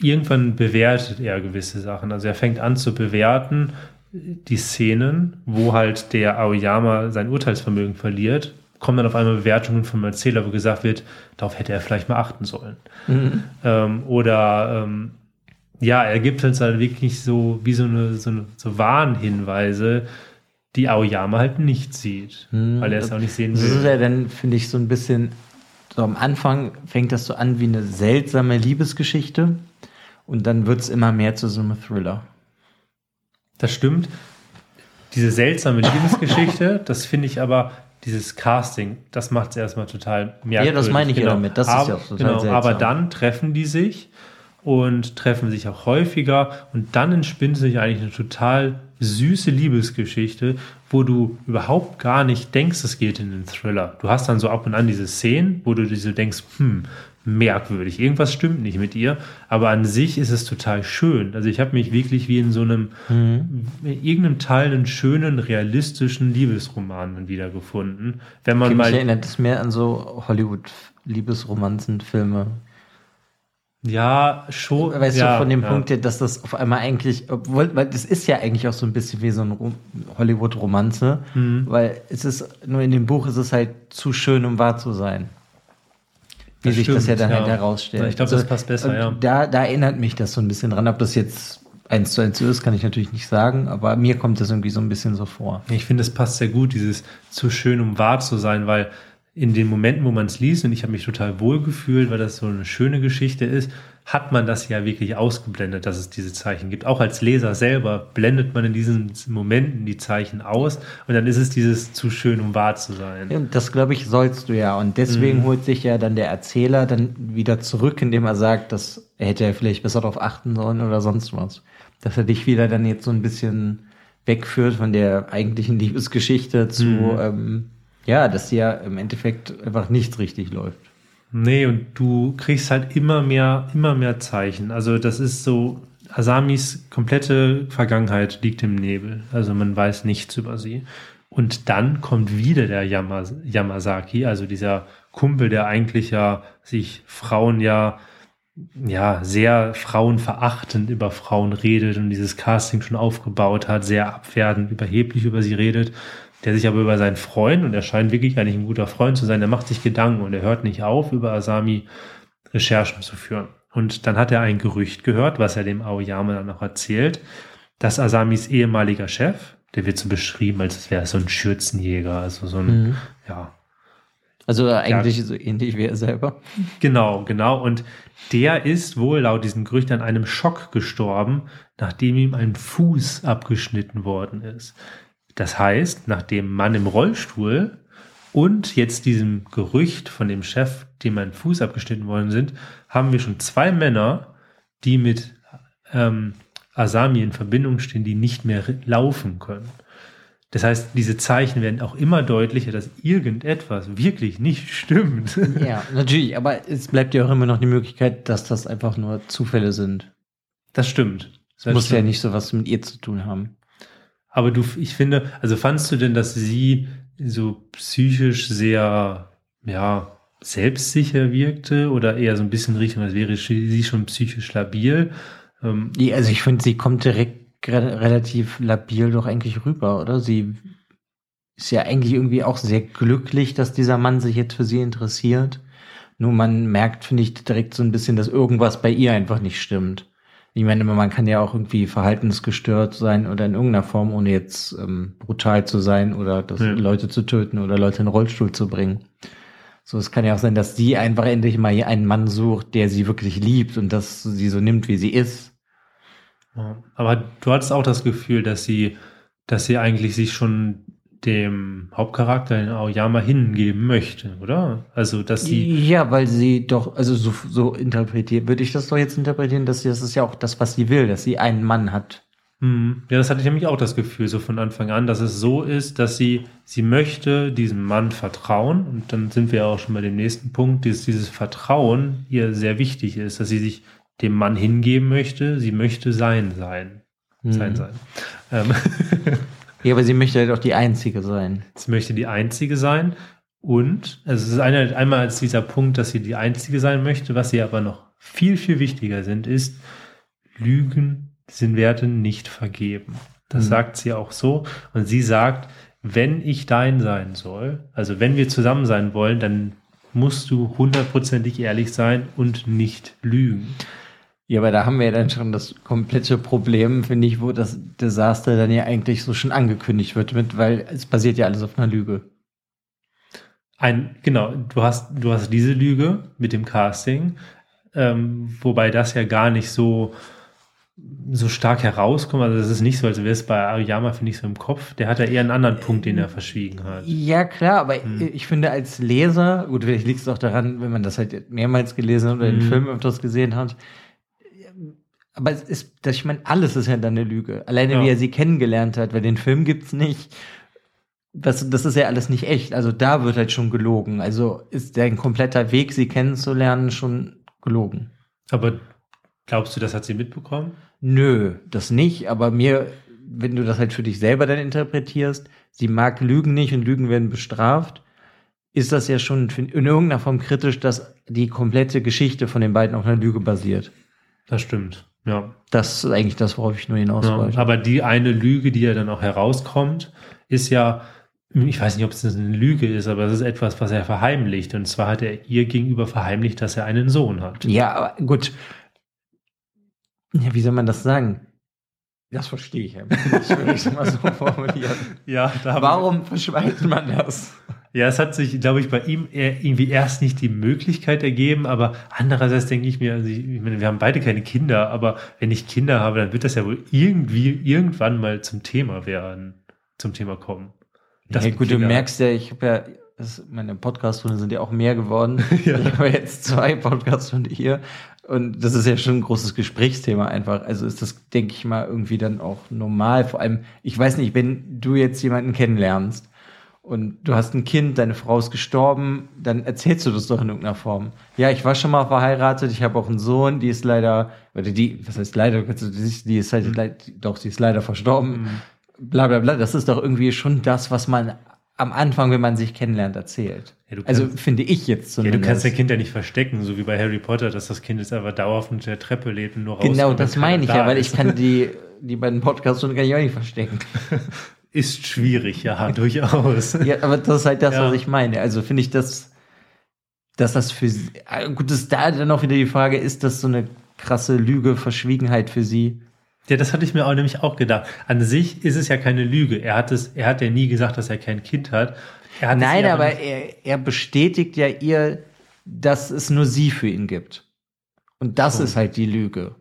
irgendwann bewertet er gewisse Sachen. Also er fängt an zu bewerten die Szenen, wo halt der Aoyama sein Urteilsvermögen verliert, kommen dann auf einmal Bewertungen vom Erzähler, wo gesagt wird, darauf hätte er vielleicht mal achten sollen. Mhm. Ähm, oder ähm, ja, er gibt uns halt wirklich so wie so eine, so, eine, so Warnhinweise, die Aoyama halt nicht sieht, hm, weil er es auch nicht sehen will. Das ist ja dann, finde ich, so ein bisschen, so am Anfang fängt das so an wie eine seltsame Liebesgeschichte und dann wird es immer mehr zu so einem Thriller. Das stimmt. Diese seltsame Liebesgeschichte, das finde ich aber, dieses Casting, das macht es erstmal total merkwürdig. Ja, das meine ich genau. ja damit. Das aber, ist ja auch total genau, seltsam. Aber dann treffen die sich und treffen sich auch häufiger und dann entspinnt sich eigentlich eine total süße Liebesgeschichte, wo du überhaupt gar nicht denkst, es geht in den Thriller. Du hast dann so ab und an diese Szenen, wo du dir so denkst, hm, merkwürdig, irgendwas stimmt nicht mit ihr, aber an sich ist es total schön. Also ich habe mich wirklich wie in so einem, mhm. in irgendeinem Teil einen schönen, realistischen Liebesroman wiedergefunden. Wenn man okay, mal. Mich erinnert es mehr an so Hollywood-Liebesromanzen-Filme. Ja, schon. Weißt ja, du, von dem ja. Punkt, dass das auf einmal eigentlich, obwohl, weil das ist ja eigentlich auch so ein bisschen wie so ein Hollywood-Romanze, mhm. weil es ist, nur in dem Buch ist es halt zu schön, um wahr zu sein. Wie das sich stimmt, das ja dann halt ja. halt herausstellt. Ich glaube, das also, passt besser, ja. Da, da erinnert mich das so ein bisschen dran. Ob das jetzt eins zu eins ist, kann ich natürlich nicht sagen, aber mir kommt das irgendwie so ein bisschen so vor. Ich finde, es passt sehr gut, dieses zu schön, um wahr zu sein, weil in den Momenten, wo man es liest, und ich habe mich total wohl gefühlt, weil das so eine schöne Geschichte ist, hat man das ja wirklich ausgeblendet, dass es diese Zeichen gibt. Auch als Leser selber blendet man in diesen Momenten die Zeichen aus und dann ist es dieses zu schön, um wahr zu sein. Und das, glaube ich, sollst du ja. Und deswegen mhm. holt sich ja dann der Erzähler dann wieder zurück, indem er sagt, dass er hätte ja vielleicht besser darauf achten sollen oder sonst was. Dass er dich wieder dann jetzt so ein bisschen wegführt von der eigentlichen Liebesgeschichte zu, mhm. ähm, ja, dass ja im Endeffekt einfach nichts richtig läuft. Nee, und du kriegst halt immer mehr, immer mehr Zeichen. Also das ist so, Asamis komplette Vergangenheit liegt im Nebel. Also man weiß nichts über sie. Und dann kommt wieder der Yamas Yamasaki, also dieser Kumpel, der eigentlich ja sich Frauen ja, ja, sehr frauenverachtend über Frauen redet und dieses Casting schon aufgebaut hat, sehr abwertend, überheblich über sie redet der sich aber über seinen Freund, und er scheint wirklich eigentlich ein guter Freund zu sein, der macht sich Gedanken und er hört nicht auf, über Asami Recherchen zu führen. Und dann hat er ein Gerücht gehört, was er dem Aoyama dann noch erzählt, dass Asamis ehemaliger Chef, der wird so beschrieben, als wäre so ein Schürzenjäger, also so ein, mhm. ja. Also eigentlich ja, so ähnlich wie er selber. Genau, genau. Und der ist wohl laut diesem Gerücht an einem Schock gestorben, nachdem ihm ein Fuß abgeschnitten worden ist. Das heißt, nach dem Mann im Rollstuhl und jetzt diesem Gerücht von dem Chef, dem ein Fuß abgeschnitten worden sind, haben wir schon zwei Männer, die mit ähm, Asami in Verbindung stehen, die nicht mehr laufen können. Das heißt, diese Zeichen werden auch immer deutlicher, dass irgendetwas wirklich nicht stimmt. Ja, natürlich, aber es bleibt ja auch immer noch die Möglichkeit, dass das einfach nur Zufälle sind. Das stimmt. Das muss ja nicht so was mit ihr zu tun haben. Aber du, ich finde, also fandst du denn, dass sie so psychisch sehr, ja, selbstsicher wirkte oder eher so ein bisschen Richtung, als wäre sie schon psychisch labil? Ähm, also ich finde, sie kommt direkt relativ labil doch eigentlich rüber, oder? Sie ist ja eigentlich irgendwie auch sehr glücklich, dass dieser Mann sich jetzt für sie interessiert. Nur man merkt, finde ich, direkt so ein bisschen, dass irgendwas bei ihr einfach nicht stimmt. Ich meine, man kann ja auch irgendwie verhaltensgestört sein oder in irgendeiner Form, ohne jetzt ähm, brutal zu sein oder das ja. Leute zu töten oder Leute in den Rollstuhl zu bringen. So, es kann ja auch sein, dass sie einfach endlich mal einen Mann sucht, der sie wirklich liebt und dass sie so nimmt, wie sie ist. Aber du hattest auch das Gefühl, dass sie dass sie eigentlich sich schon dem Hauptcharakter in Aoyama hingeben möchte, oder? Also, dass sie. Ja, weil sie doch, also so, so interpretiert, würde ich das doch jetzt interpretieren, dass sie, das ist ja auch das, was sie will, dass sie einen Mann hat. Hm. Ja, das hatte ich nämlich auch das Gefühl, so von Anfang an, dass es so ist, dass sie, sie möchte diesem Mann vertrauen. Und dann sind wir auch schon bei dem nächsten Punkt, dass dieses Vertrauen ihr sehr wichtig ist, dass sie sich dem Mann hingeben möchte. Sie möchte sein sein. Mhm. Sein sein. Ähm. Ja, aber sie möchte halt auch die Einzige sein. Sie möchte die Einzige sein. Und also es ist eine, einmal als dieser Punkt, dass sie die Einzige sein möchte, was sie aber noch viel, viel wichtiger sind, ist, Lügen sind werden nicht vergeben. Das mhm. sagt sie auch so. Und sie sagt, wenn ich dein sein soll, also wenn wir zusammen sein wollen, dann musst du hundertprozentig ehrlich sein und nicht lügen. Ja, aber da haben wir ja dann schon das komplette Problem, finde ich, wo das Desaster dann ja eigentlich so schon angekündigt wird mit, weil es basiert ja alles auf einer Lüge. Ein, genau, du hast, du hast diese Lüge mit dem Casting, ähm, wobei das ja gar nicht so, so stark herauskommt. Also das ist nicht so, als wäre es bei Ariyama, finde ich, so im Kopf. Der hat ja eher einen anderen Punkt, den er verschwiegen hat. Ja, klar, aber hm. ich finde als Leser, gut, vielleicht liegt es auch daran, wenn man das halt mehrmals gelesen oder hm. den Film öfters gesehen hat, aber es ist, ich meine, alles ist ja dann eine Lüge. Alleine ja. wie er sie kennengelernt hat, weil den Film gibt's nicht. Das, das ist ja alles nicht echt. Also da wird halt schon gelogen. Also ist dein kompletter Weg, sie kennenzulernen, schon gelogen. Aber glaubst du, das hat sie mitbekommen? Nö, das nicht. Aber mir, wenn du das halt für dich selber dann interpretierst, sie mag Lügen nicht und Lügen werden bestraft, ist das ja schon in irgendeiner Form kritisch, dass die komplette Geschichte von den beiden auf einer Lüge basiert. Das stimmt. Ja. Das ist eigentlich das, worauf ich nur hinaus ja, wollte. Aber die eine Lüge, die ja dann auch herauskommt, ist ja, ich weiß nicht, ob es eine Lüge ist, aber es ist etwas, was er verheimlicht. Und zwar hat er ihr gegenüber verheimlicht, dass er einen Sohn hat. Ja, aber gut. Ja, wie soll man das sagen? Das verstehe ich ja. Ich würde es mal so formulieren. Ja, Warum verschweigt man das? Ja, es hat sich, glaube ich, bei ihm irgendwie erst nicht die Möglichkeit ergeben, aber andererseits denke ich mir, also ich, ich meine, wir haben beide keine Kinder, aber wenn ich Kinder habe, dann wird das ja wohl irgendwie irgendwann mal zum Thema werden, zum Thema kommen. Das ja, gut, Kinder. du merkst ja, ich habe ja, das, meine Podcast-Runde sind ja auch mehr geworden. ja. Ich habe jetzt zwei Podcast-Runde hier und das ist ja schon ein großes Gesprächsthema einfach. Also ist das, denke ich mal, irgendwie dann auch normal. Vor allem, ich weiß nicht, wenn du jetzt jemanden kennenlernst, und du hast ein Kind, deine Frau ist gestorben, dann erzählst du das doch in irgendeiner Form. Ja, ich war schon mal verheiratet, ich habe auch einen Sohn, die ist leider, oder die, was heißt leider, die ist halt, mhm. doch, die ist leider verstorben, mhm. bla bla bla. Das ist doch irgendwie schon das, was man am Anfang, wenn man sich kennenlernt, erzählt. Ja, also kannst, also finde ich jetzt zumindest. Ja, du kannst dein Kind ja nicht verstecken, so wie bei Harry Potter, dass das Kind jetzt einfach dauerhaft unter der Treppe lebt und nur raus. Genau, das meine ich ja, weil ich kann die, die beiden Podcasts schon gar nicht verstecken. Ist schwierig, ja, durchaus. Ja, aber das ist halt das, ja. was ich meine. Also finde ich das, dass das für sie, äh, gut, ist da dann auch wieder die Frage, ist das so eine krasse Lüge, Verschwiegenheit für sie? Ja, das hatte ich mir auch nämlich auch gedacht. An sich ist es ja keine Lüge. Er hat es, er hat ja nie gesagt, dass er kein Kind hat. hat Nein, aber, aber er, er bestätigt ja ihr, dass es nur sie für ihn gibt. Und das oh. ist halt die Lüge.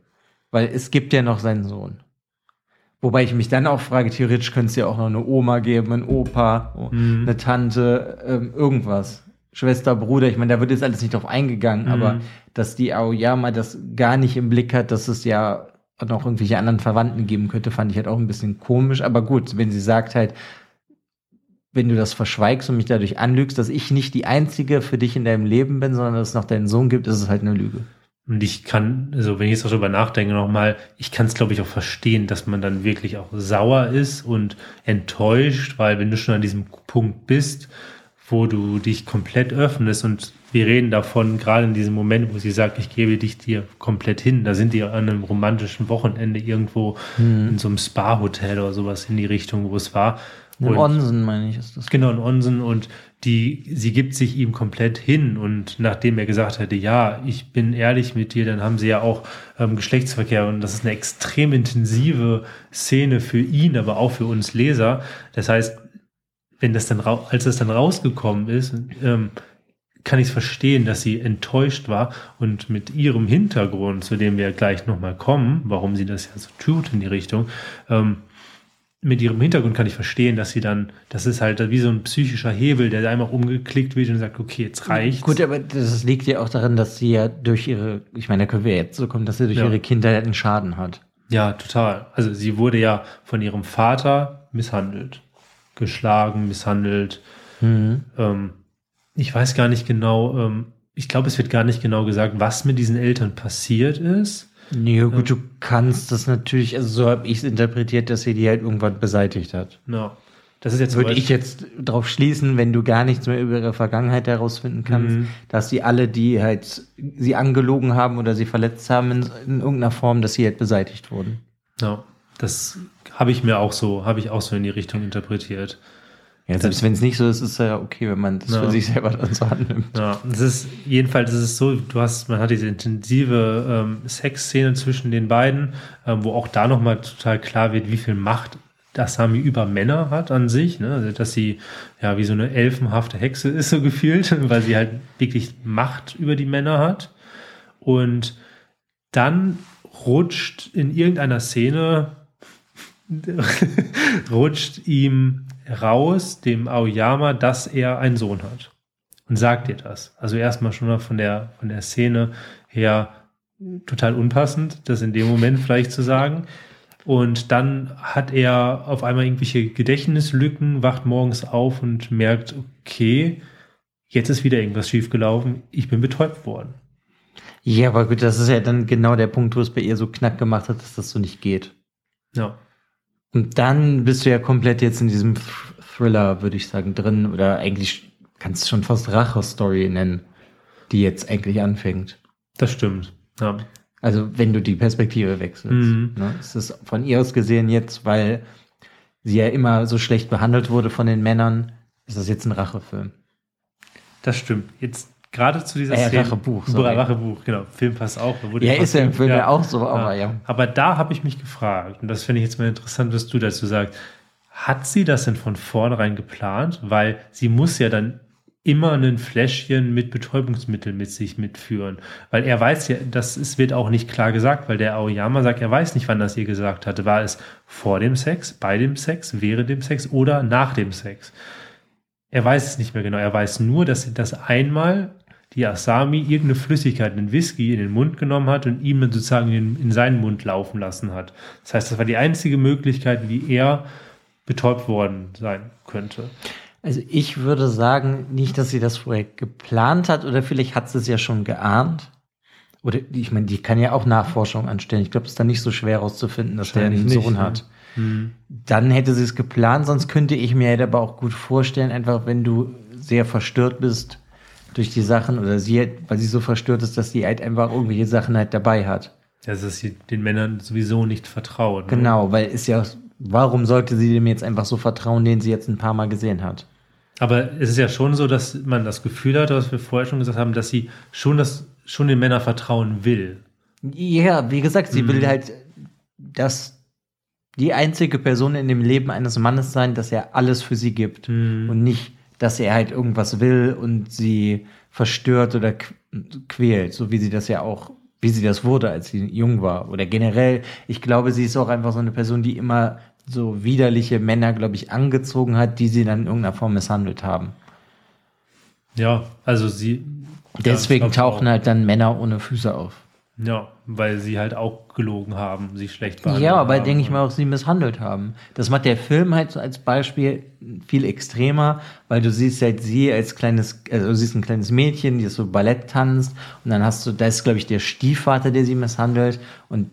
Weil es gibt ja noch seinen Sohn. Wobei ich mich dann auch frage, theoretisch könnte es ja auch noch eine Oma geben, ein Opa, mhm. eine Tante, ähm, irgendwas. Schwester, Bruder, ich meine, da wird jetzt alles nicht drauf eingegangen, mhm. aber dass die Aoyama das gar nicht im Blick hat, dass es ja noch irgendwelche anderen Verwandten geben könnte, fand ich halt auch ein bisschen komisch. Aber gut, wenn sie sagt halt, wenn du das verschweigst und mich dadurch anlügst, dass ich nicht die Einzige für dich in deinem Leben bin, sondern dass es noch deinen Sohn gibt, ist es halt eine Lüge. Und ich kann, also wenn ich jetzt darüber nachdenke nochmal, ich kann es glaube ich auch verstehen, dass man dann wirklich auch sauer ist und enttäuscht, weil wenn du schon an diesem Punkt bist, wo du dich komplett öffnest und wir reden davon, gerade in diesem Moment, wo sie sagt, ich gebe dich dir komplett hin, da sind die an einem romantischen Wochenende irgendwo hm. in so einem Spa-Hotel oder sowas in die Richtung, wo es war. In Onsen, meine ich, ist das. Genau, in Onsen und die, sie gibt sich ihm komplett hin und nachdem er gesagt hatte, ja, ich bin ehrlich mit dir, dann haben sie ja auch ähm, Geschlechtsverkehr und das ist eine extrem intensive Szene für ihn, aber auch für uns Leser. Das heißt, wenn das dann, als das dann rausgekommen ist, ähm, kann ich es verstehen, dass sie enttäuscht war und mit ihrem Hintergrund, zu dem wir gleich nochmal kommen, warum sie das ja so tut in die Richtung, ähm, mit ihrem Hintergrund kann ich verstehen, dass sie dann, das ist halt wie so ein psychischer Hebel, der einmal umgeklickt wird und sagt, okay, jetzt reicht's. Gut, aber das liegt ja auch darin, dass sie ja durch ihre, ich meine, da können wir jetzt so kommen, dass sie durch Ja. ihre Kindheit einen Schaden hat. Ja, total. Also sie wurde ja von ihrem Vater misshandelt. Geschlagen, misshandelt. Ähm, ich weiß gar nicht genau, ähm, ich glaube, es wird gar nicht genau gesagt, was mit diesen Eltern passiert ist. Nee, gut, du kannst das natürlich, also so habe ich es interpretiert, dass sie die halt irgendwann beseitigt hat. Ja. Das ist jetzt Würde ich jetzt drauf schließen, wenn du gar nichts mehr über ihre Vergangenheit herausfinden kannst, Mhm. dass sie alle, die halt sie angelogen haben oder sie verletzt haben in, in irgendeiner Form, dass sie halt beseitigt wurden. Ja, das habe ich mir auch so, habe ich auch so in die Richtung interpretiert. Ja, selbst wenn es nicht so ist, ist ja okay, wenn man das Ja. für sich selber dann so annimmt. Ja, es ist jedenfalls ist es so, du hast, man hat diese intensive ähm, Sexszene zwischen den beiden, ähm, wo auch da nochmal total klar wird, wie viel Macht Asami über Männer hat an sich, ne? also, dass sie ja wie so eine elfenhafte Hexe ist so gefühlt, weil sie halt wirklich Macht über die Männer hat und dann rutscht in irgendeiner Szene rutscht ihm raus, dem Aoyama, dass er einen Sohn hat. Und sagt dir das. Also erstmal schon mal von der, von der Szene her total unpassend, das in dem Moment vielleicht zu sagen. Und dann hat er auf einmal irgendwelche Gedächtnislücken, wacht morgens auf und merkt, okay, jetzt ist wieder irgendwas schiefgelaufen, ich bin betäubt worden. Ja, aber gut, das ist ja dann genau der Punkt, wo es bei ihr so knack gemacht hat, dass das so nicht geht. Ja. Und dann bist du ja komplett jetzt in diesem Th- Thriller, würde ich sagen, drin. Oder eigentlich kannst du schon fast Rache-Story nennen, die jetzt eigentlich anfängt. Das stimmt. Ja. Also wenn du die Perspektive wechselst. Mhm. Ne? Es ist von ihr aus gesehen jetzt, weil sie ja immer so schlecht behandelt wurde von den Männern, ist das jetzt ein Rachefilm. Das stimmt. Jetzt gerade zu dieser Äh, Szene. Rachebuch. Rachebuch, genau. Film passt auch. Ja, ist ja im Film ja auch so, aber ja. Aber da habe ich mich gefragt, und das finde ich jetzt mal interessant, was du dazu sagst. Hat sie das denn von vornherein geplant? Weil sie muss ja dann immer ein Fläschchen mit Betäubungsmittel mit sich mitführen. Weil er weiß ja, das ist, wird auch nicht klar gesagt, weil der Aoyama sagt, er weiß nicht, wann das ihr gesagt hatte. War es vor dem Sex, bei dem Sex, während dem Sex oder nach dem Sex? Er weiß es nicht mehr genau. Er weiß nur, dass das einmal die Asami irgendeine Flüssigkeit, einen Whisky in den Mund genommen hat und ihm dann sozusagen in, in seinen Mund laufen lassen hat. Das heißt, das war die einzige Möglichkeit, wie er betäubt worden sein könnte. Also ich würde sagen, nicht, dass sie das vorher geplant hat oder vielleicht hat sie es ja schon geahnt. Oder ich meine, die kann ja auch Nachforschung anstellen. Ich glaube, es ist dann nicht so schwer herauszufinden, dass der einen Sohn nicht, ne? Dann hätte sie es geplant, sonst könnte ich mir halt aber auch gut vorstellen, einfach wenn du sehr verstört bist durch die Sachen oder sie, halt, weil sie so verstört ist, dass sie halt einfach irgendwelche Sachen halt dabei hat. Dass es sie den Männern sowieso nicht vertraut. ne? Genau, weil ist ja, warum sollte sie dem jetzt einfach so vertrauen, den sie jetzt ein paar Mal gesehen hat? Aber es ist ja schon so, dass man das Gefühl hat, was wir vorher schon gesagt haben, dass sie schon, das, schon den Männern vertrauen will. Ja, wie gesagt, sie Mhm. will halt, dass die einzige Person in dem Leben eines Mannes sein, dass er alles für sie gibt Mhm. und nicht, dass er halt irgendwas will und sie verstört oder qu- quält, so wie sie das ja auch, wie sie das wurde, als sie jung war oder generell. Ich glaube, sie ist auch einfach so eine Person, die immer so widerliche Männer, glaube ich, angezogen hat, die sie dann in irgendeiner Form misshandelt haben. Ja, also sie. Deswegen ja, tauchen auch. halt dann Männer ohne Füße auf. Ja, weil sie halt auch gelogen haben, sie schlecht behandelt Ja, aber haben. denke ich mal auch, sie misshandelt haben. Das macht der Film halt so als Beispiel viel extremer, weil du siehst halt sie als kleines, also du siehst ein kleines Mädchen, die so Ballett tanzt und dann hast du, da ist glaube ich der Stiefvater, der sie misshandelt und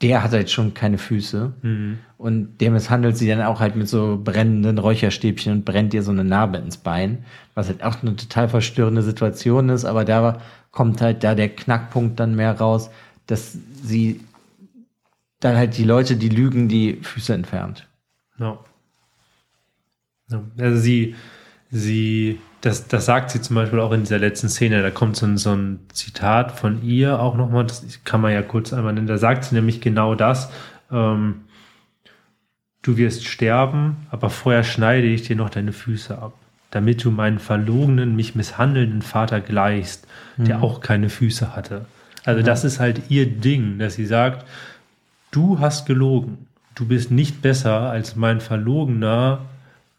der hat halt schon keine Füße Mhm. und der misshandelt sie dann auch halt mit so brennenden Räucherstäbchen und brennt ihr so eine Narbe ins Bein, was halt auch eine total verstörende Situation ist, aber da kommt halt da der Knackpunkt dann mehr raus, dass sie dann halt die Leute, die lügen, die Füße entfernt. Ja. ja. Also sie, sie, das, das sagt sie zum Beispiel auch in dieser letzten Szene. Da kommt so ein, so ein Zitat von ihr auch nochmal, das kann man ja kurz einmal nennen. Da sagt sie nämlich genau das. Ähm, du wirst sterben, aber vorher schneide ich dir noch deine Füße ab, damit du meinen verlogenen, mich misshandelnden Vater gleichst, der auch keine Füße hatte. Also das ist halt ihr Ding, dass sie sagt, du hast gelogen. du bist nicht besser als mein verlogener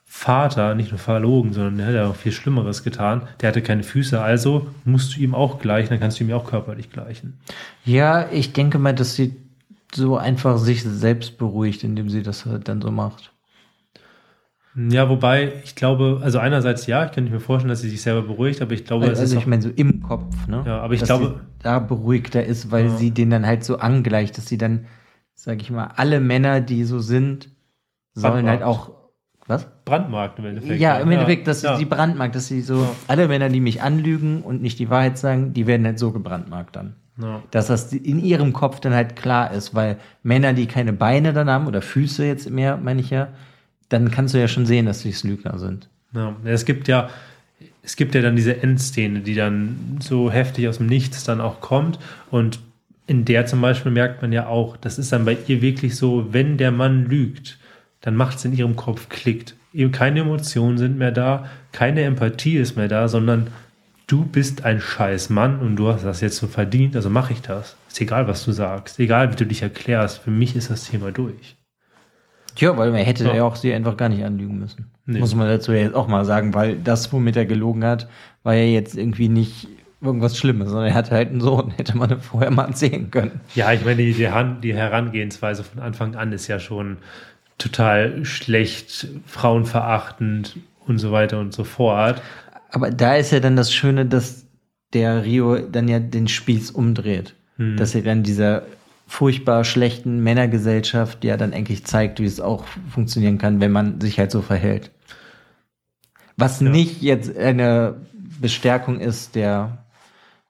Vater, nicht nur verlogen, sondern der hat ja auch viel Schlimmeres getan. Der hatte keine Füße, also musst du ihm auch gleichen, dann kannst du ihm auch körperlich gleichen. Ja, ich denke mal, dass sie so einfach sich selbst beruhigt, indem sie das halt dann so macht. Ja, wobei, ich glaube, also einerseits ja, ich kann mir vorstellen, dass sie sich selber beruhigt, aber ich glaube, also, also ich meine so im Kopf, ne? Ja, aber ich glaube, da beruhigter ist, weil ja. sie den dann halt so angleicht, dass sie dann, sag ich mal, alle Männer, die so sind, sollen halt auch was? Brandmarkt im Endeffekt. Ja, im Endeffekt, dass ja. sie Brandmarkt, dass sie so, ja. alle Männer, die mich anlügen und nicht die Wahrheit sagen, die werden halt so gebranntmarkt dann. Ja. Dass das in ihrem Kopf dann halt klar ist, weil Männer, die keine Beine dann haben oder Füße jetzt mehr, meine ich ja, dann kannst du ja schon sehen, dass sie Lügner sind. Ja, es gibt ja, es gibt ja dann diese Endszene, die dann so heftig aus dem Nichts dann auch kommt und in der zum Beispiel merkt man ja auch, das ist dann bei ihr wirklich so, wenn der Mann lügt, dann macht es in ihrem Kopf klickt. Keine Emotionen sind mehr da, keine Empathie ist mehr da, sondern du bist ein scheiß Mann und du hast das jetzt so verdient, also mache ich das. Ist egal, was du sagst, egal, wie du dich erklärst, für mich ist das Thema durch. Tja, weil man hätte ja, ja auch sie einfach gar nicht anlügen müssen. Nee. Muss man dazu ja jetzt auch mal sagen, weil das, womit er gelogen hat, war ja jetzt irgendwie nicht irgendwas Schlimmes, sondern er hatte halt einen Sohn, hätte man vorher mal sehen können. Ja, ich meine, die, die Herangehensweise von Anfang an ist ja schon total schlecht, frauenverachtend und so weiter und so fort. Aber da ist ja dann das Schöne, dass der Rio dann ja den Spieß umdreht. Hm. Dass er dann dieser furchtbar schlechten Männergesellschaft ja dann eigentlich zeigt, wie es auch funktionieren kann, wenn man sich halt so verhält. Was ja. nicht jetzt eine Bestärkung ist der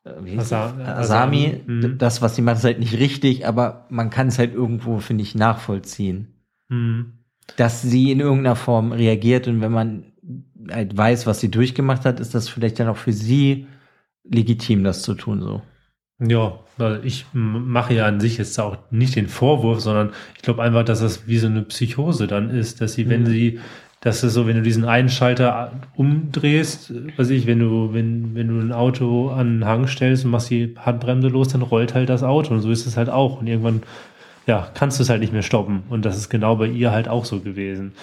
äh, Asami, Asami. Mhm. das, was sie macht, ist halt nicht richtig, aber man kann es halt irgendwo, finde ich, nachvollziehen. Mhm. Dass sie in irgendeiner Form reagiert und wenn man halt weiß, was sie durchgemacht hat, ist das vielleicht dann auch für sie legitim, das zu tun, so. Ja, weil ich mache ja an sich jetzt auch nicht den Vorwurf, sondern ich glaube einfach, dass das wie so eine Psychose dann ist, dass sie, wenn mhm. sie, dass es so, wenn du diesen einen Schalter umdrehst, weiß ich, wenn du, wenn, wenn du ein Auto an den Hang stellst und machst die Handbremse los, dann rollt halt das Auto und so ist es halt auch. Und irgendwann ja, kannst du es halt nicht mehr stoppen. Und das ist genau bei ihr halt auch so gewesen.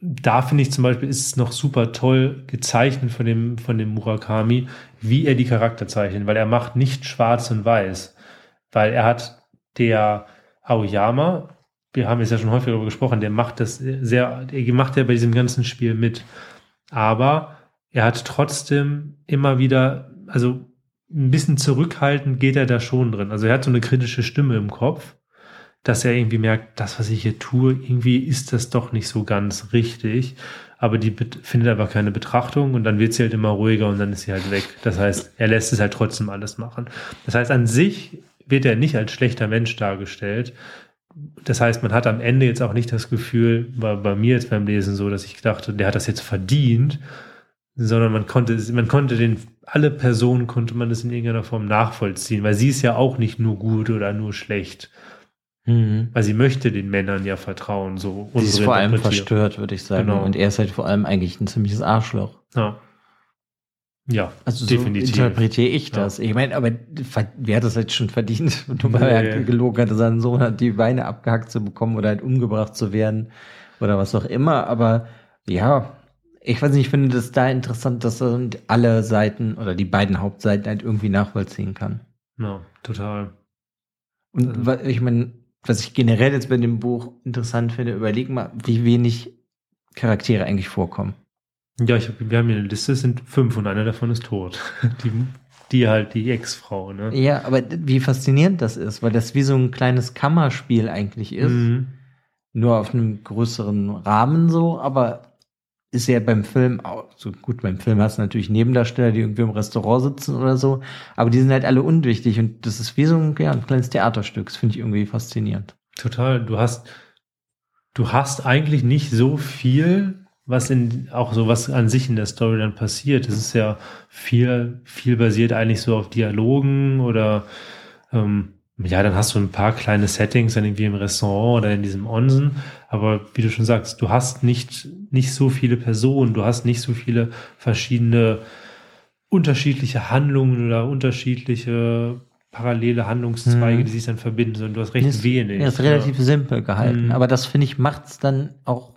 Da finde ich zum Beispiel, ist es noch super toll gezeichnet von dem, von dem Murakami, wie er die Charakter zeichnet, weil er macht nicht schwarz und weiß. Weil er hat der Aoyama, wir haben jetzt ja schon häufiger darüber gesprochen, der macht das sehr, der macht ja bei diesem ganzen Spiel mit. Aber er hat trotzdem immer wieder, also ein bisschen zurückhaltend geht er da schon drin. Also er hat so eine kritische Stimme im Kopf dass er irgendwie merkt, das, was ich hier tue, irgendwie ist das doch nicht so ganz richtig. Aber die findet aber keine Betrachtung und dann wird sie halt immer ruhiger und dann ist sie halt weg. Das heißt, er lässt es halt trotzdem alles machen. Das heißt, an sich wird er nicht als schlechter Mensch dargestellt. Das heißt, man hat am Ende jetzt auch nicht das Gefühl, war bei mir jetzt beim Lesen so, dass ich dachte, der hat das jetzt verdient, sondern man konnte, man konnte den, alle Personen konnte man das in irgendeiner Form nachvollziehen, weil sie ist ja auch nicht nur gut oder nur schlecht. Mhm. Weil sie möchte den Männern ja vertrauen, so. Sie ist vor allem verstört, würde ich sagen. Genau. Und er ist halt vor allem eigentlich ein ziemliches Arschloch. Ja. Ja, also definitiv. So interpretiere ich das. Ja. Ich meine, aber wer hat das jetzt schon verdient? Nur weil nee. er gelogen hat, seinen Sohn hat, die Beine abgehackt zu bekommen oder halt umgebracht zu werden oder was auch immer. Aber ja, ich weiß nicht, ich finde das da interessant, dass er alle Seiten oder die beiden Hauptseiten halt irgendwie nachvollziehen kann. Ja, total. Und also. ich meine, was ich generell jetzt bei dem Buch interessant finde, überleg mal, wie wenig Charaktere eigentlich vorkommen. Ja, ich hab, wir haben hier eine Liste, es sind fünf und einer davon ist tot. Die, die halt die Ex-Frau, ne? Ja, aber wie faszinierend das ist, weil das wie so ein kleines Kammerspiel eigentlich ist. Mhm. Nur auf einem größeren Rahmen so, aber ist ja beim Film auch so gut. Beim Film hast du natürlich Nebendarsteller, die irgendwie im Restaurant sitzen oder so, aber die sind halt alle unwichtig und das ist wie so ein, ja, ein kleines Theaterstück. Das finde ich irgendwie faszinierend. Total. Du hast, du hast eigentlich nicht so viel, was in, auch so was an sich in der Story dann passiert. Es ist ja viel, viel basiert eigentlich so auf Dialogen oder, ähm, ja, dann hast du ein paar kleine Settings dann irgendwie im Restaurant oder in diesem Onsen. Aber wie du schon sagst, du hast nicht, nicht so viele Personen, du hast nicht so viele verschiedene unterschiedliche Handlungen oder unterschiedliche parallele Handlungszweige, mhm. die sich dann verbinden, sondern du hast recht ist, wenig. Er ist relativ ja. simpel gehalten, mhm. aber das finde ich macht es dann auch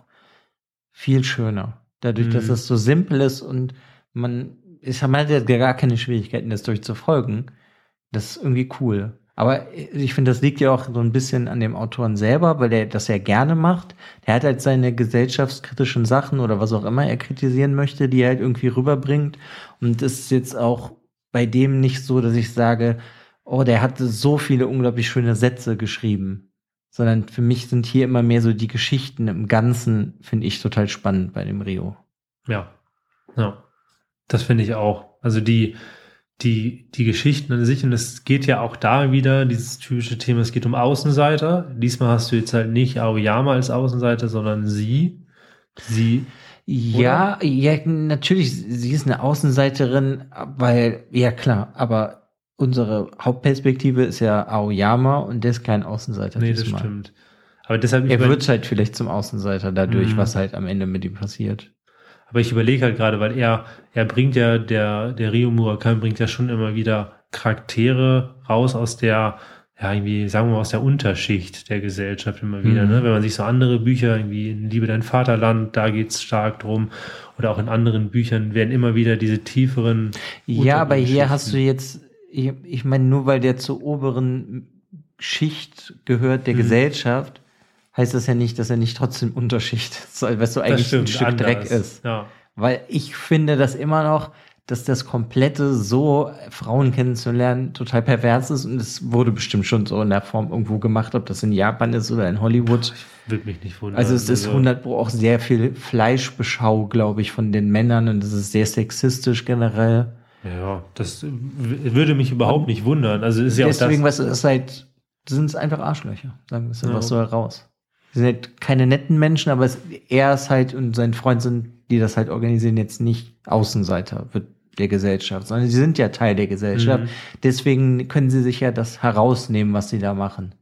viel schöner. Dadurch, mhm. dass es so simpel ist und man, ich habe ja gar keine Schwierigkeiten, das durchzufolgen. Das ist irgendwie cool. Aber ich finde, das liegt ja auch so ein bisschen an dem Autoren selber, weil der das ja gerne macht. Der hat halt seine gesellschaftskritischen Sachen oder was auch immer er kritisieren möchte, die er halt irgendwie rüberbringt. Und es ist jetzt auch bei dem nicht so, dass ich sage, oh, der hatte so viele unglaublich schöne Sätze geschrieben. Sondern für mich sind hier immer mehr so die Geschichten im Ganzen, finde ich total spannend bei dem Rio. Ja. Ja. Das finde ich auch. Also die, die, die Geschichten an sich, und es geht ja auch da wieder, dieses typische Thema, es geht um Außenseiter. Diesmal hast du jetzt halt nicht Aoyama als Außenseiter, sondern sie. Sie. Ja, oder? ja, natürlich, sie ist eine Außenseiterin, weil, ja klar, aber unsere Hauptperspektive ist ja Aoyama und der ist kein Außenseiter. Nee, das stimmt. Aber deshalb. Er wird halt vielleicht zum Außenseiter dadurch, mhm. was halt am Ende mit ihm passiert. Aber ich überlege halt gerade, weil er, er bringt ja, der, der Rio Murakami bringt ja schon immer wieder Charaktere raus aus der, ja, irgendwie, sagen wir mal, aus der Unterschicht der Gesellschaft immer wieder. Mhm. Ne? Wenn man sich so andere Bücher, irgendwie in Liebe dein Vaterland, da geht's stark drum. Oder auch in anderen Büchern werden immer wieder diese tieferen. Ja, aber hier hast du jetzt, ich, ich meine, nur weil der zur oberen Schicht gehört der mhm. Gesellschaft, heißt das ja nicht, dass er nicht trotzdem Unterschicht soll, was so eigentlich stimmt, ein Stück anders. Dreck ist. Ja. Weil ich finde das immer noch, dass das komplette so Frauen kennenzulernen total pervers ist und es wurde bestimmt schon so in der Form irgendwo gemacht, ob das in Japan ist oder in Hollywood. Würde mich nicht wundern. Also es ist 100 also Pro auch sehr viel Fleischbeschau, glaube ich, von den Männern und es ist sehr sexistisch generell. Ja, das würde mich überhaupt nicht wundern. Also ist ja Deswegen, auch das, was ist halt, sind es einfach Arschlöcher, sagen wir es einfach ja. so heraus sind halt keine netten Menschen, aber es, er ist halt und sein Freund sind, die das halt organisieren, jetzt nicht Außenseiter der Gesellschaft, sondern sie sind ja Teil der Gesellschaft. Mhm. Deswegen können sie sich ja das herausnehmen, was sie da machen.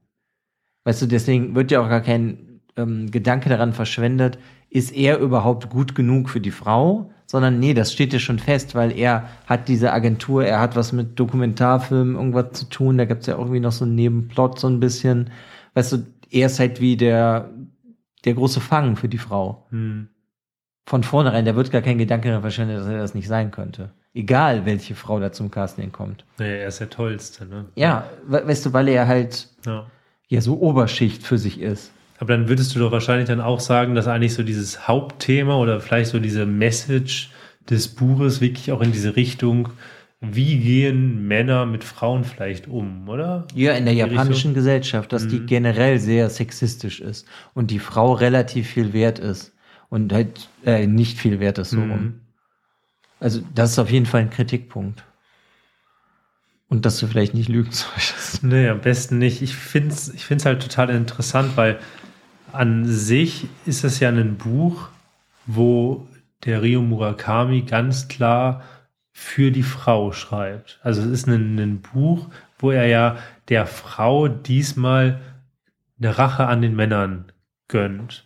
Weißt du, deswegen wird ja auch gar kein ähm, Gedanke daran verschwendet, ist er überhaupt gut genug für die Frau? Sondern nee, das steht ja schon fest, weil er hat diese Agentur, er hat was mit Dokumentarfilmen irgendwas zu tun, da gibt's ja irgendwie noch so einen Nebenplot so ein bisschen. Weißt du, er ist halt wie der, der große Fang für die Frau. Hm. Von vornherein, da wird gar kein Gedanke daran verschwendet, dass er das nicht sein könnte. Egal, welche Frau da zum Casting kommt. Naja, er ist der Tollste, ne? Ja, weißt du, weil er halt ja. ja so Oberschicht für sich ist. Aber dann würdest du doch wahrscheinlich dann auch sagen, dass eigentlich so dieses Hauptthema oder vielleicht so diese Message des Buches wirklich auch in diese Richtung wie gehen Männer mit Frauen vielleicht um, oder? Ja, in der in japanischen Richtung? Gesellschaft, dass mhm. die generell sehr sexistisch ist und die Frau relativ viel wert ist und halt äh, nicht viel wert ist so mhm. rum. Also das ist auf jeden Fall ein Kritikpunkt. Und dass du vielleicht nicht lügen solltest. Nee, am besten nicht. Ich finde es ich find's halt total interessant, weil an sich ist es ja ein Buch, wo der Ryo Murakami ganz klar für die Frau schreibt. Also es ist ein, ein Buch, wo er ja der Frau diesmal eine Rache an den Männern gönnt.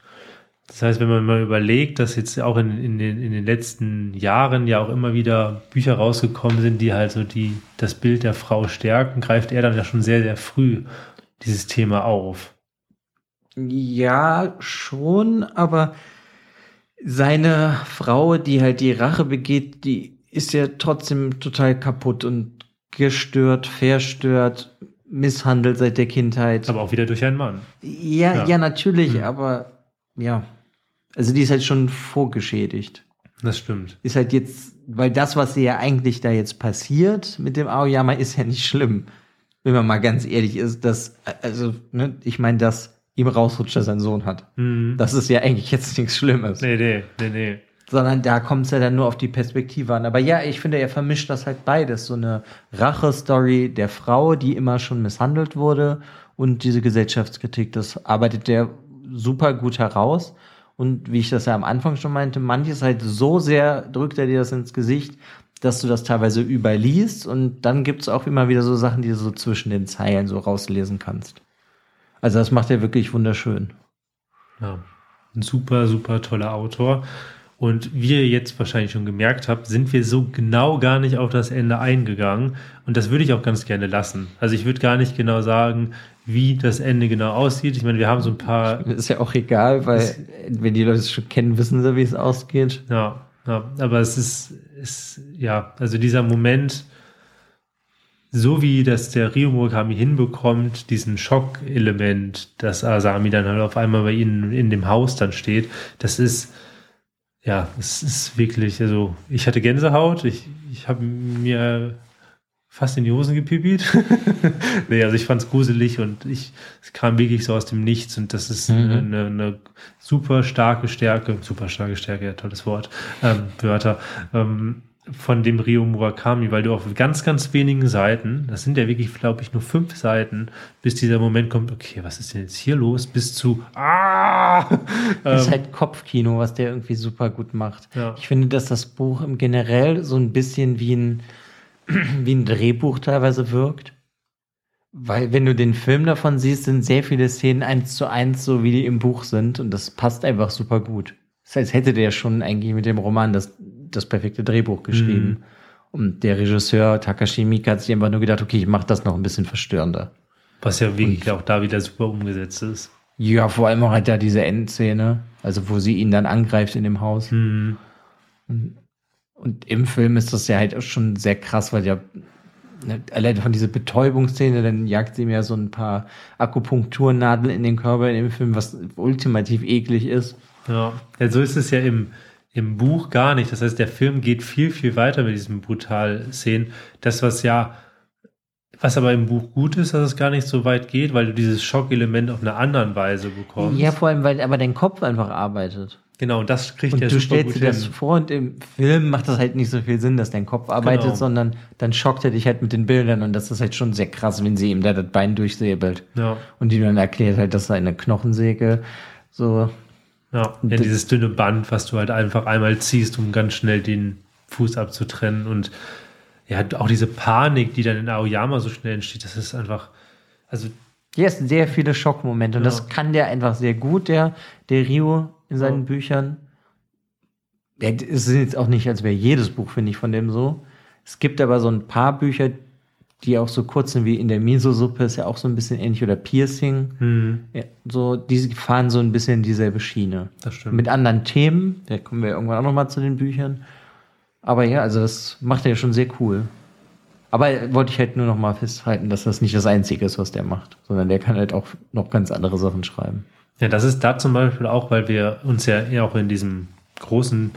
Das heißt, wenn man mal überlegt, dass jetzt auch in, in, den, in den letzten Jahren ja auch immer wieder Bücher rausgekommen sind, die halt so die, das Bild der Frau stärken, greift er dann ja schon sehr, sehr früh dieses Thema auf. Ja, schon, aber seine Frau, die halt die Rache begeht, die ist ja trotzdem total kaputt und gestört, verstört, misshandelt seit der Kindheit. Aber auch wieder durch einen Mann. Ja, ja, ja natürlich, mhm. aber ja. Also die ist halt schon vorgeschädigt. Das stimmt. Ist halt jetzt, weil das, was ja eigentlich da jetzt passiert mit dem Aoyama, ist ja nicht schlimm. Wenn man mal ganz ehrlich ist, dass, also, ne, ich meine, dass ihm rausrutscht, dass er einen Sohn hat. Mhm. Das ist ja eigentlich jetzt nichts Schlimmes. Nee, nee, nee, nee sondern da kommt es ja dann nur auf die Perspektive an. Aber ja, ich finde, er vermischt das halt beides. So eine Rache-Story der Frau, die immer schon misshandelt wurde und diese Gesellschaftskritik, das arbeitet der super gut heraus. Und wie ich das ja am Anfang schon meinte, manches halt so sehr drückt er dir das ins Gesicht, dass du das teilweise überliest und dann gibt es auch immer wieder so Sachen, die du so zwischen den Zeilen so rauslesen kannst. Also das macht er wirklich wunderschön. Ja, ein super, super toller Autor. Und wie ihr jetzt wahrscheinlich schon gemerkt habt, sind wir so genau gar nicht auf das Ende eingegangen. Und das würde ich auch ganz gerne lassen. Also ich würde gar nicht genau sagen, wie das Ende genau aussieht. Ich meine, wir haben so ein paar. Ist ja auch egal, weil ist, wenn die Leute es schon kennen, wissen sie, wie es ausgeht. Ja, ja, aber es ist, ist, ja, also dieser Moment, so wie das der Ryo Murakami hinbekommt, diesen Schockelement, dass Asami dann halt auf einmal bei ihnen in dem Haus dann steht, das ist, ja, es ist wirklich, also ich hatte Gänsehaut, ich, ich habe mir fast in die Hosen gepipiert. nee, also ich fand es gruselig und ich, es kam wirklich so aus dem Nichts und das ist mhm. eine, eine, super starke Stärke, super starke Stärke, ja, tolles Wort, ähm, Wörter, ähm, von dem Rio Murakami, weil du auf ganz, ganz wenigen Seiten, das sind ja wirklich, glaube ich, nur fünf Seiten, bis dieser Moment kommt, okay, was ist denn jetzt hier los, bis zu, ah! Das ist ähm, halt Kopfkino, was der irgendwie super gut macht. Ja. Ich finde, dass das Buch im generell so ein bisschen wie ein, wie ein Drehbuch teilweise wirkt. Weil, wenn du den Film davon siehst, sind sehr viele Szenen eins zu eins, so wie die im Buch sind, und das passt einfach super gut. Das heißt, hätte der schon eigentlich mit dem Roman das das perfekte Drehbuch geschrieben. Mhm. Und der Regisseur Takashi Miike hat sich einfach nur gedacht, okay, ich mache das noch ein bisschen verstörender. Was ja wirklich auch da wieder super umgesetzt ist. Ja, vor allem auch halt da diese Endszene, also wo sie ihn dann angreift in dem Haus. Mhm. Und, und, im Film ist das ja halt auch schon sehr krass, weil ja ne, allein von dieser Betäubungsszene, dann jagt sie mir so ein paar Akupunkturnadeln in den Körper in dem Film, was ultimativ eklig ist. Ja, ja so ist es ja im, im Buch gar nicht. Das heißt, der Film geht viel, viel weiter mit diesen Brutal-Szenen. Das, was ja, was aber im Buch gut ist, dass es gar nicht so weit geht, weil du dieses Schockelement auf eine andere Weise bekommst. Ja, vor allem, weil aber dein Kopf einfach arbeitet. Genau, und das kriegt und der du stellst dir das vor und im Film macht das halt nicht so viel Sinn, dass dein Kopf arbeitet, genau. sondern dann schockt er dich halt mit den Bildern und das ist halt schon sehr krass, wenn sie ihm da das Bein durchsäbelt. Ja. Und die dann erklärt halt, dass er eine Knochensäge so ja, ja, dieses dünne Band, was du halt einfach einmal ziehst, um ganz schnell den Fuß abzutrennen. Und ja, auch diese Panik, die dann in Aoyama so schnell entsteht, das ist einfach, also. Hier sind sehr viele Schockmomente und ja. das kann der einfach sehr gut, der, der Rio in seinen ja. Büchern. Es ist jetzt auch nicht, als wäre jedes Buch, finde ich, von dem so. Es gibt aber so ein paar Bücher, die auch so kurz sind wie in der Miso-Suppe, ist ja auch so ein bisschen ähnlich, oder Piercing. Mhm. Ja, so, die fahren so ein bisschen dieselbe Schiene. Das stimmt. Mit anderen Themen, da kommen wir irgendwann auch nochmal zu den Büchern. Aber ja, also das macht er ja schon sehr cool. Aber wollte ich halt nur nochmal festhalten, dass das nicht das Einzige ist, was der macht, sondern der kann halt auch noch ganz andere Sachen schreiben. Ja, das ist da zum Beispiel auch, weil wir uns ja eher auch in diesem großen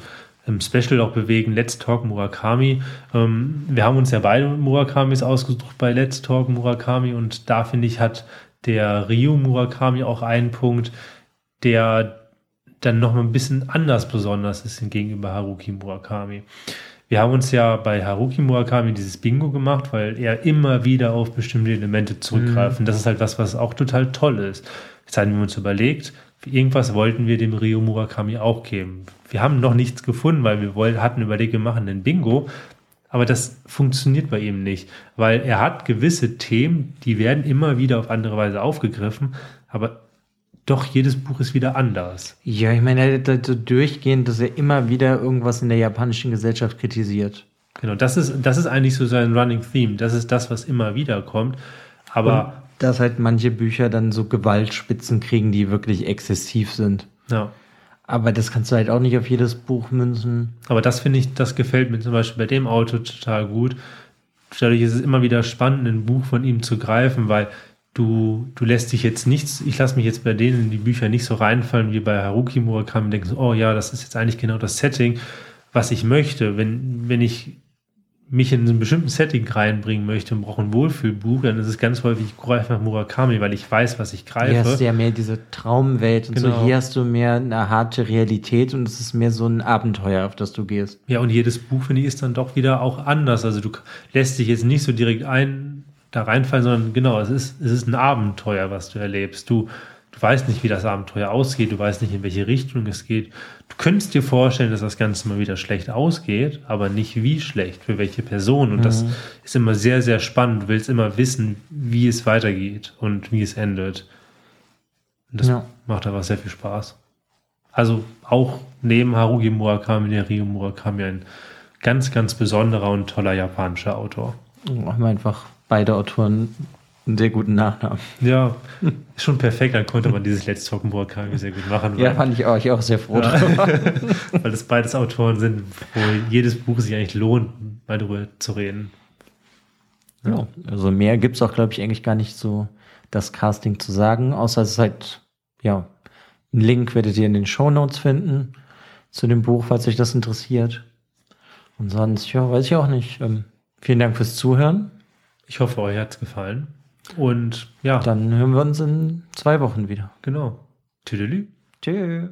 Special auch bewegen, Let's Talk Murakami. Ähm, wir haben uns ja beide Murakamis ausgesucht bei Let's Talk Murakami und da finde ich, hat der Ryu Murakami auch einen Punkt, der dann noch mal ein bisschen anders besonders ist gegenüber Haruki Murakami. Wir haben uns ja bei Haruki Murakami dieses Bingo gemacht, weil er immer wieder auf bestimmte Elemente zurückgreift. Mhm. Und das ist halt was, was auch total toll ist. Jetzt haben wir uns überlegt, irgendwas wollten wir dem Ryo Murakami auch geben. Wir haben noch nichts gefunden, weil wir wollten, hatten überlegt, wir machen einen Bingo. Aber das funktioniert bei ihm nicht, weil er hat gewisse Themen, die werden immer wieder auf andere Weise aufgegriffen, aber doch jedes Buch ist wieder anders. Ja, ich meine, er hat so durchgehend, dass er immer wieder irgendwas in der japanischen Gesellschaft kritisiert. Genau, das ist, das ist eigentlich so sein Running Theme. Das ist das, was immer wieder kommt. Aber. Dass halt manche Bücher dann so Gewaltspitzen kriegen, die wirklich exzessiv sind. Ja. Aber das kannst du halt auch nicht auf jedes Buch münzen. Aber das finde ich, das gefällt mir zum Beispiel bei dem Auto total gut. Dadurch ist es immer wieder spannend, ein Buch von ihm zu greifen, weil du, du lässt dich jetzt nichts, ich lasse mich jetzt bei denen in die Bücher nicht so reinfallen wie bei Haruki Murakami und denke so, oh ja, das ist jetzt eigentlich genau das Setting, was ich möchte. Wenn, wenn ich mich in einen bestimmten Setting reinbringen möchte und brauche ein Wohlfühlbuch, dann ist es ganz häufig, ich greife nach Murakami, weil ich weiß, was ich greife. Hier hast du ja mehr diese Traumwelt und genau. so. Hier hast du mehr eine harte Realität und es ist mehr so ein Abenteuer, auf das du gehst. Ja, und jedes Buch, finde ich, ist dann doch wieder auch anders. Also du lässt dich jetzt nicht so direkt ein, da reinfallen, sondern genau, es ist, es ist ein Abenteuer, was du erlebst. Du, du weißt nicht, wie das Abenteuer ausgeht, du weißt nicht, in welche Richtung es geht. Du könntest dir vorstellen, dass das Ganze mal wieder schlecht ausgeht, aber nicht wie schlecht, für welche Person. Und mhm. das ist immer sehr, sehr spannend. Du willst immer wissen, wie es weitergeht und wie es endet. Und das ja. macht einfach sehr viel Spaß. Also auch neben Haruki Murakami, der Ryo Murakami, ein ganz, ganz besonderer und toller japanischer Autor. Haben einfach beide Autoren einen sehr guten Nachnamen. Ja, schon perfekt, dann konnte man dieses Let's Talk Murakami sehr gut machen. Ja, fand ich auch, ich auch sehr froh Ja. weil das beides Autoren sind, wo jedes Buch sich eigentlich lohnt, mal drüber zu reden. Ja, also mehr gibt es auch, glaube ich, eigentlich gar nicht so das Casting zu sagen, außer es ist halt, ja, einen Link werdet ihr in den Shownotes finden zu dem Buch, falls euch das interessiert. Und sonst, ja, weiß ich auch nicht. Ähm, vielen Dank fürs Zuhören. Ich hoffe, euch hat's gefallen. Und ja, Dann hören wir uns in zwei Wochen wieder. genau. Tüdelü. Tschüss.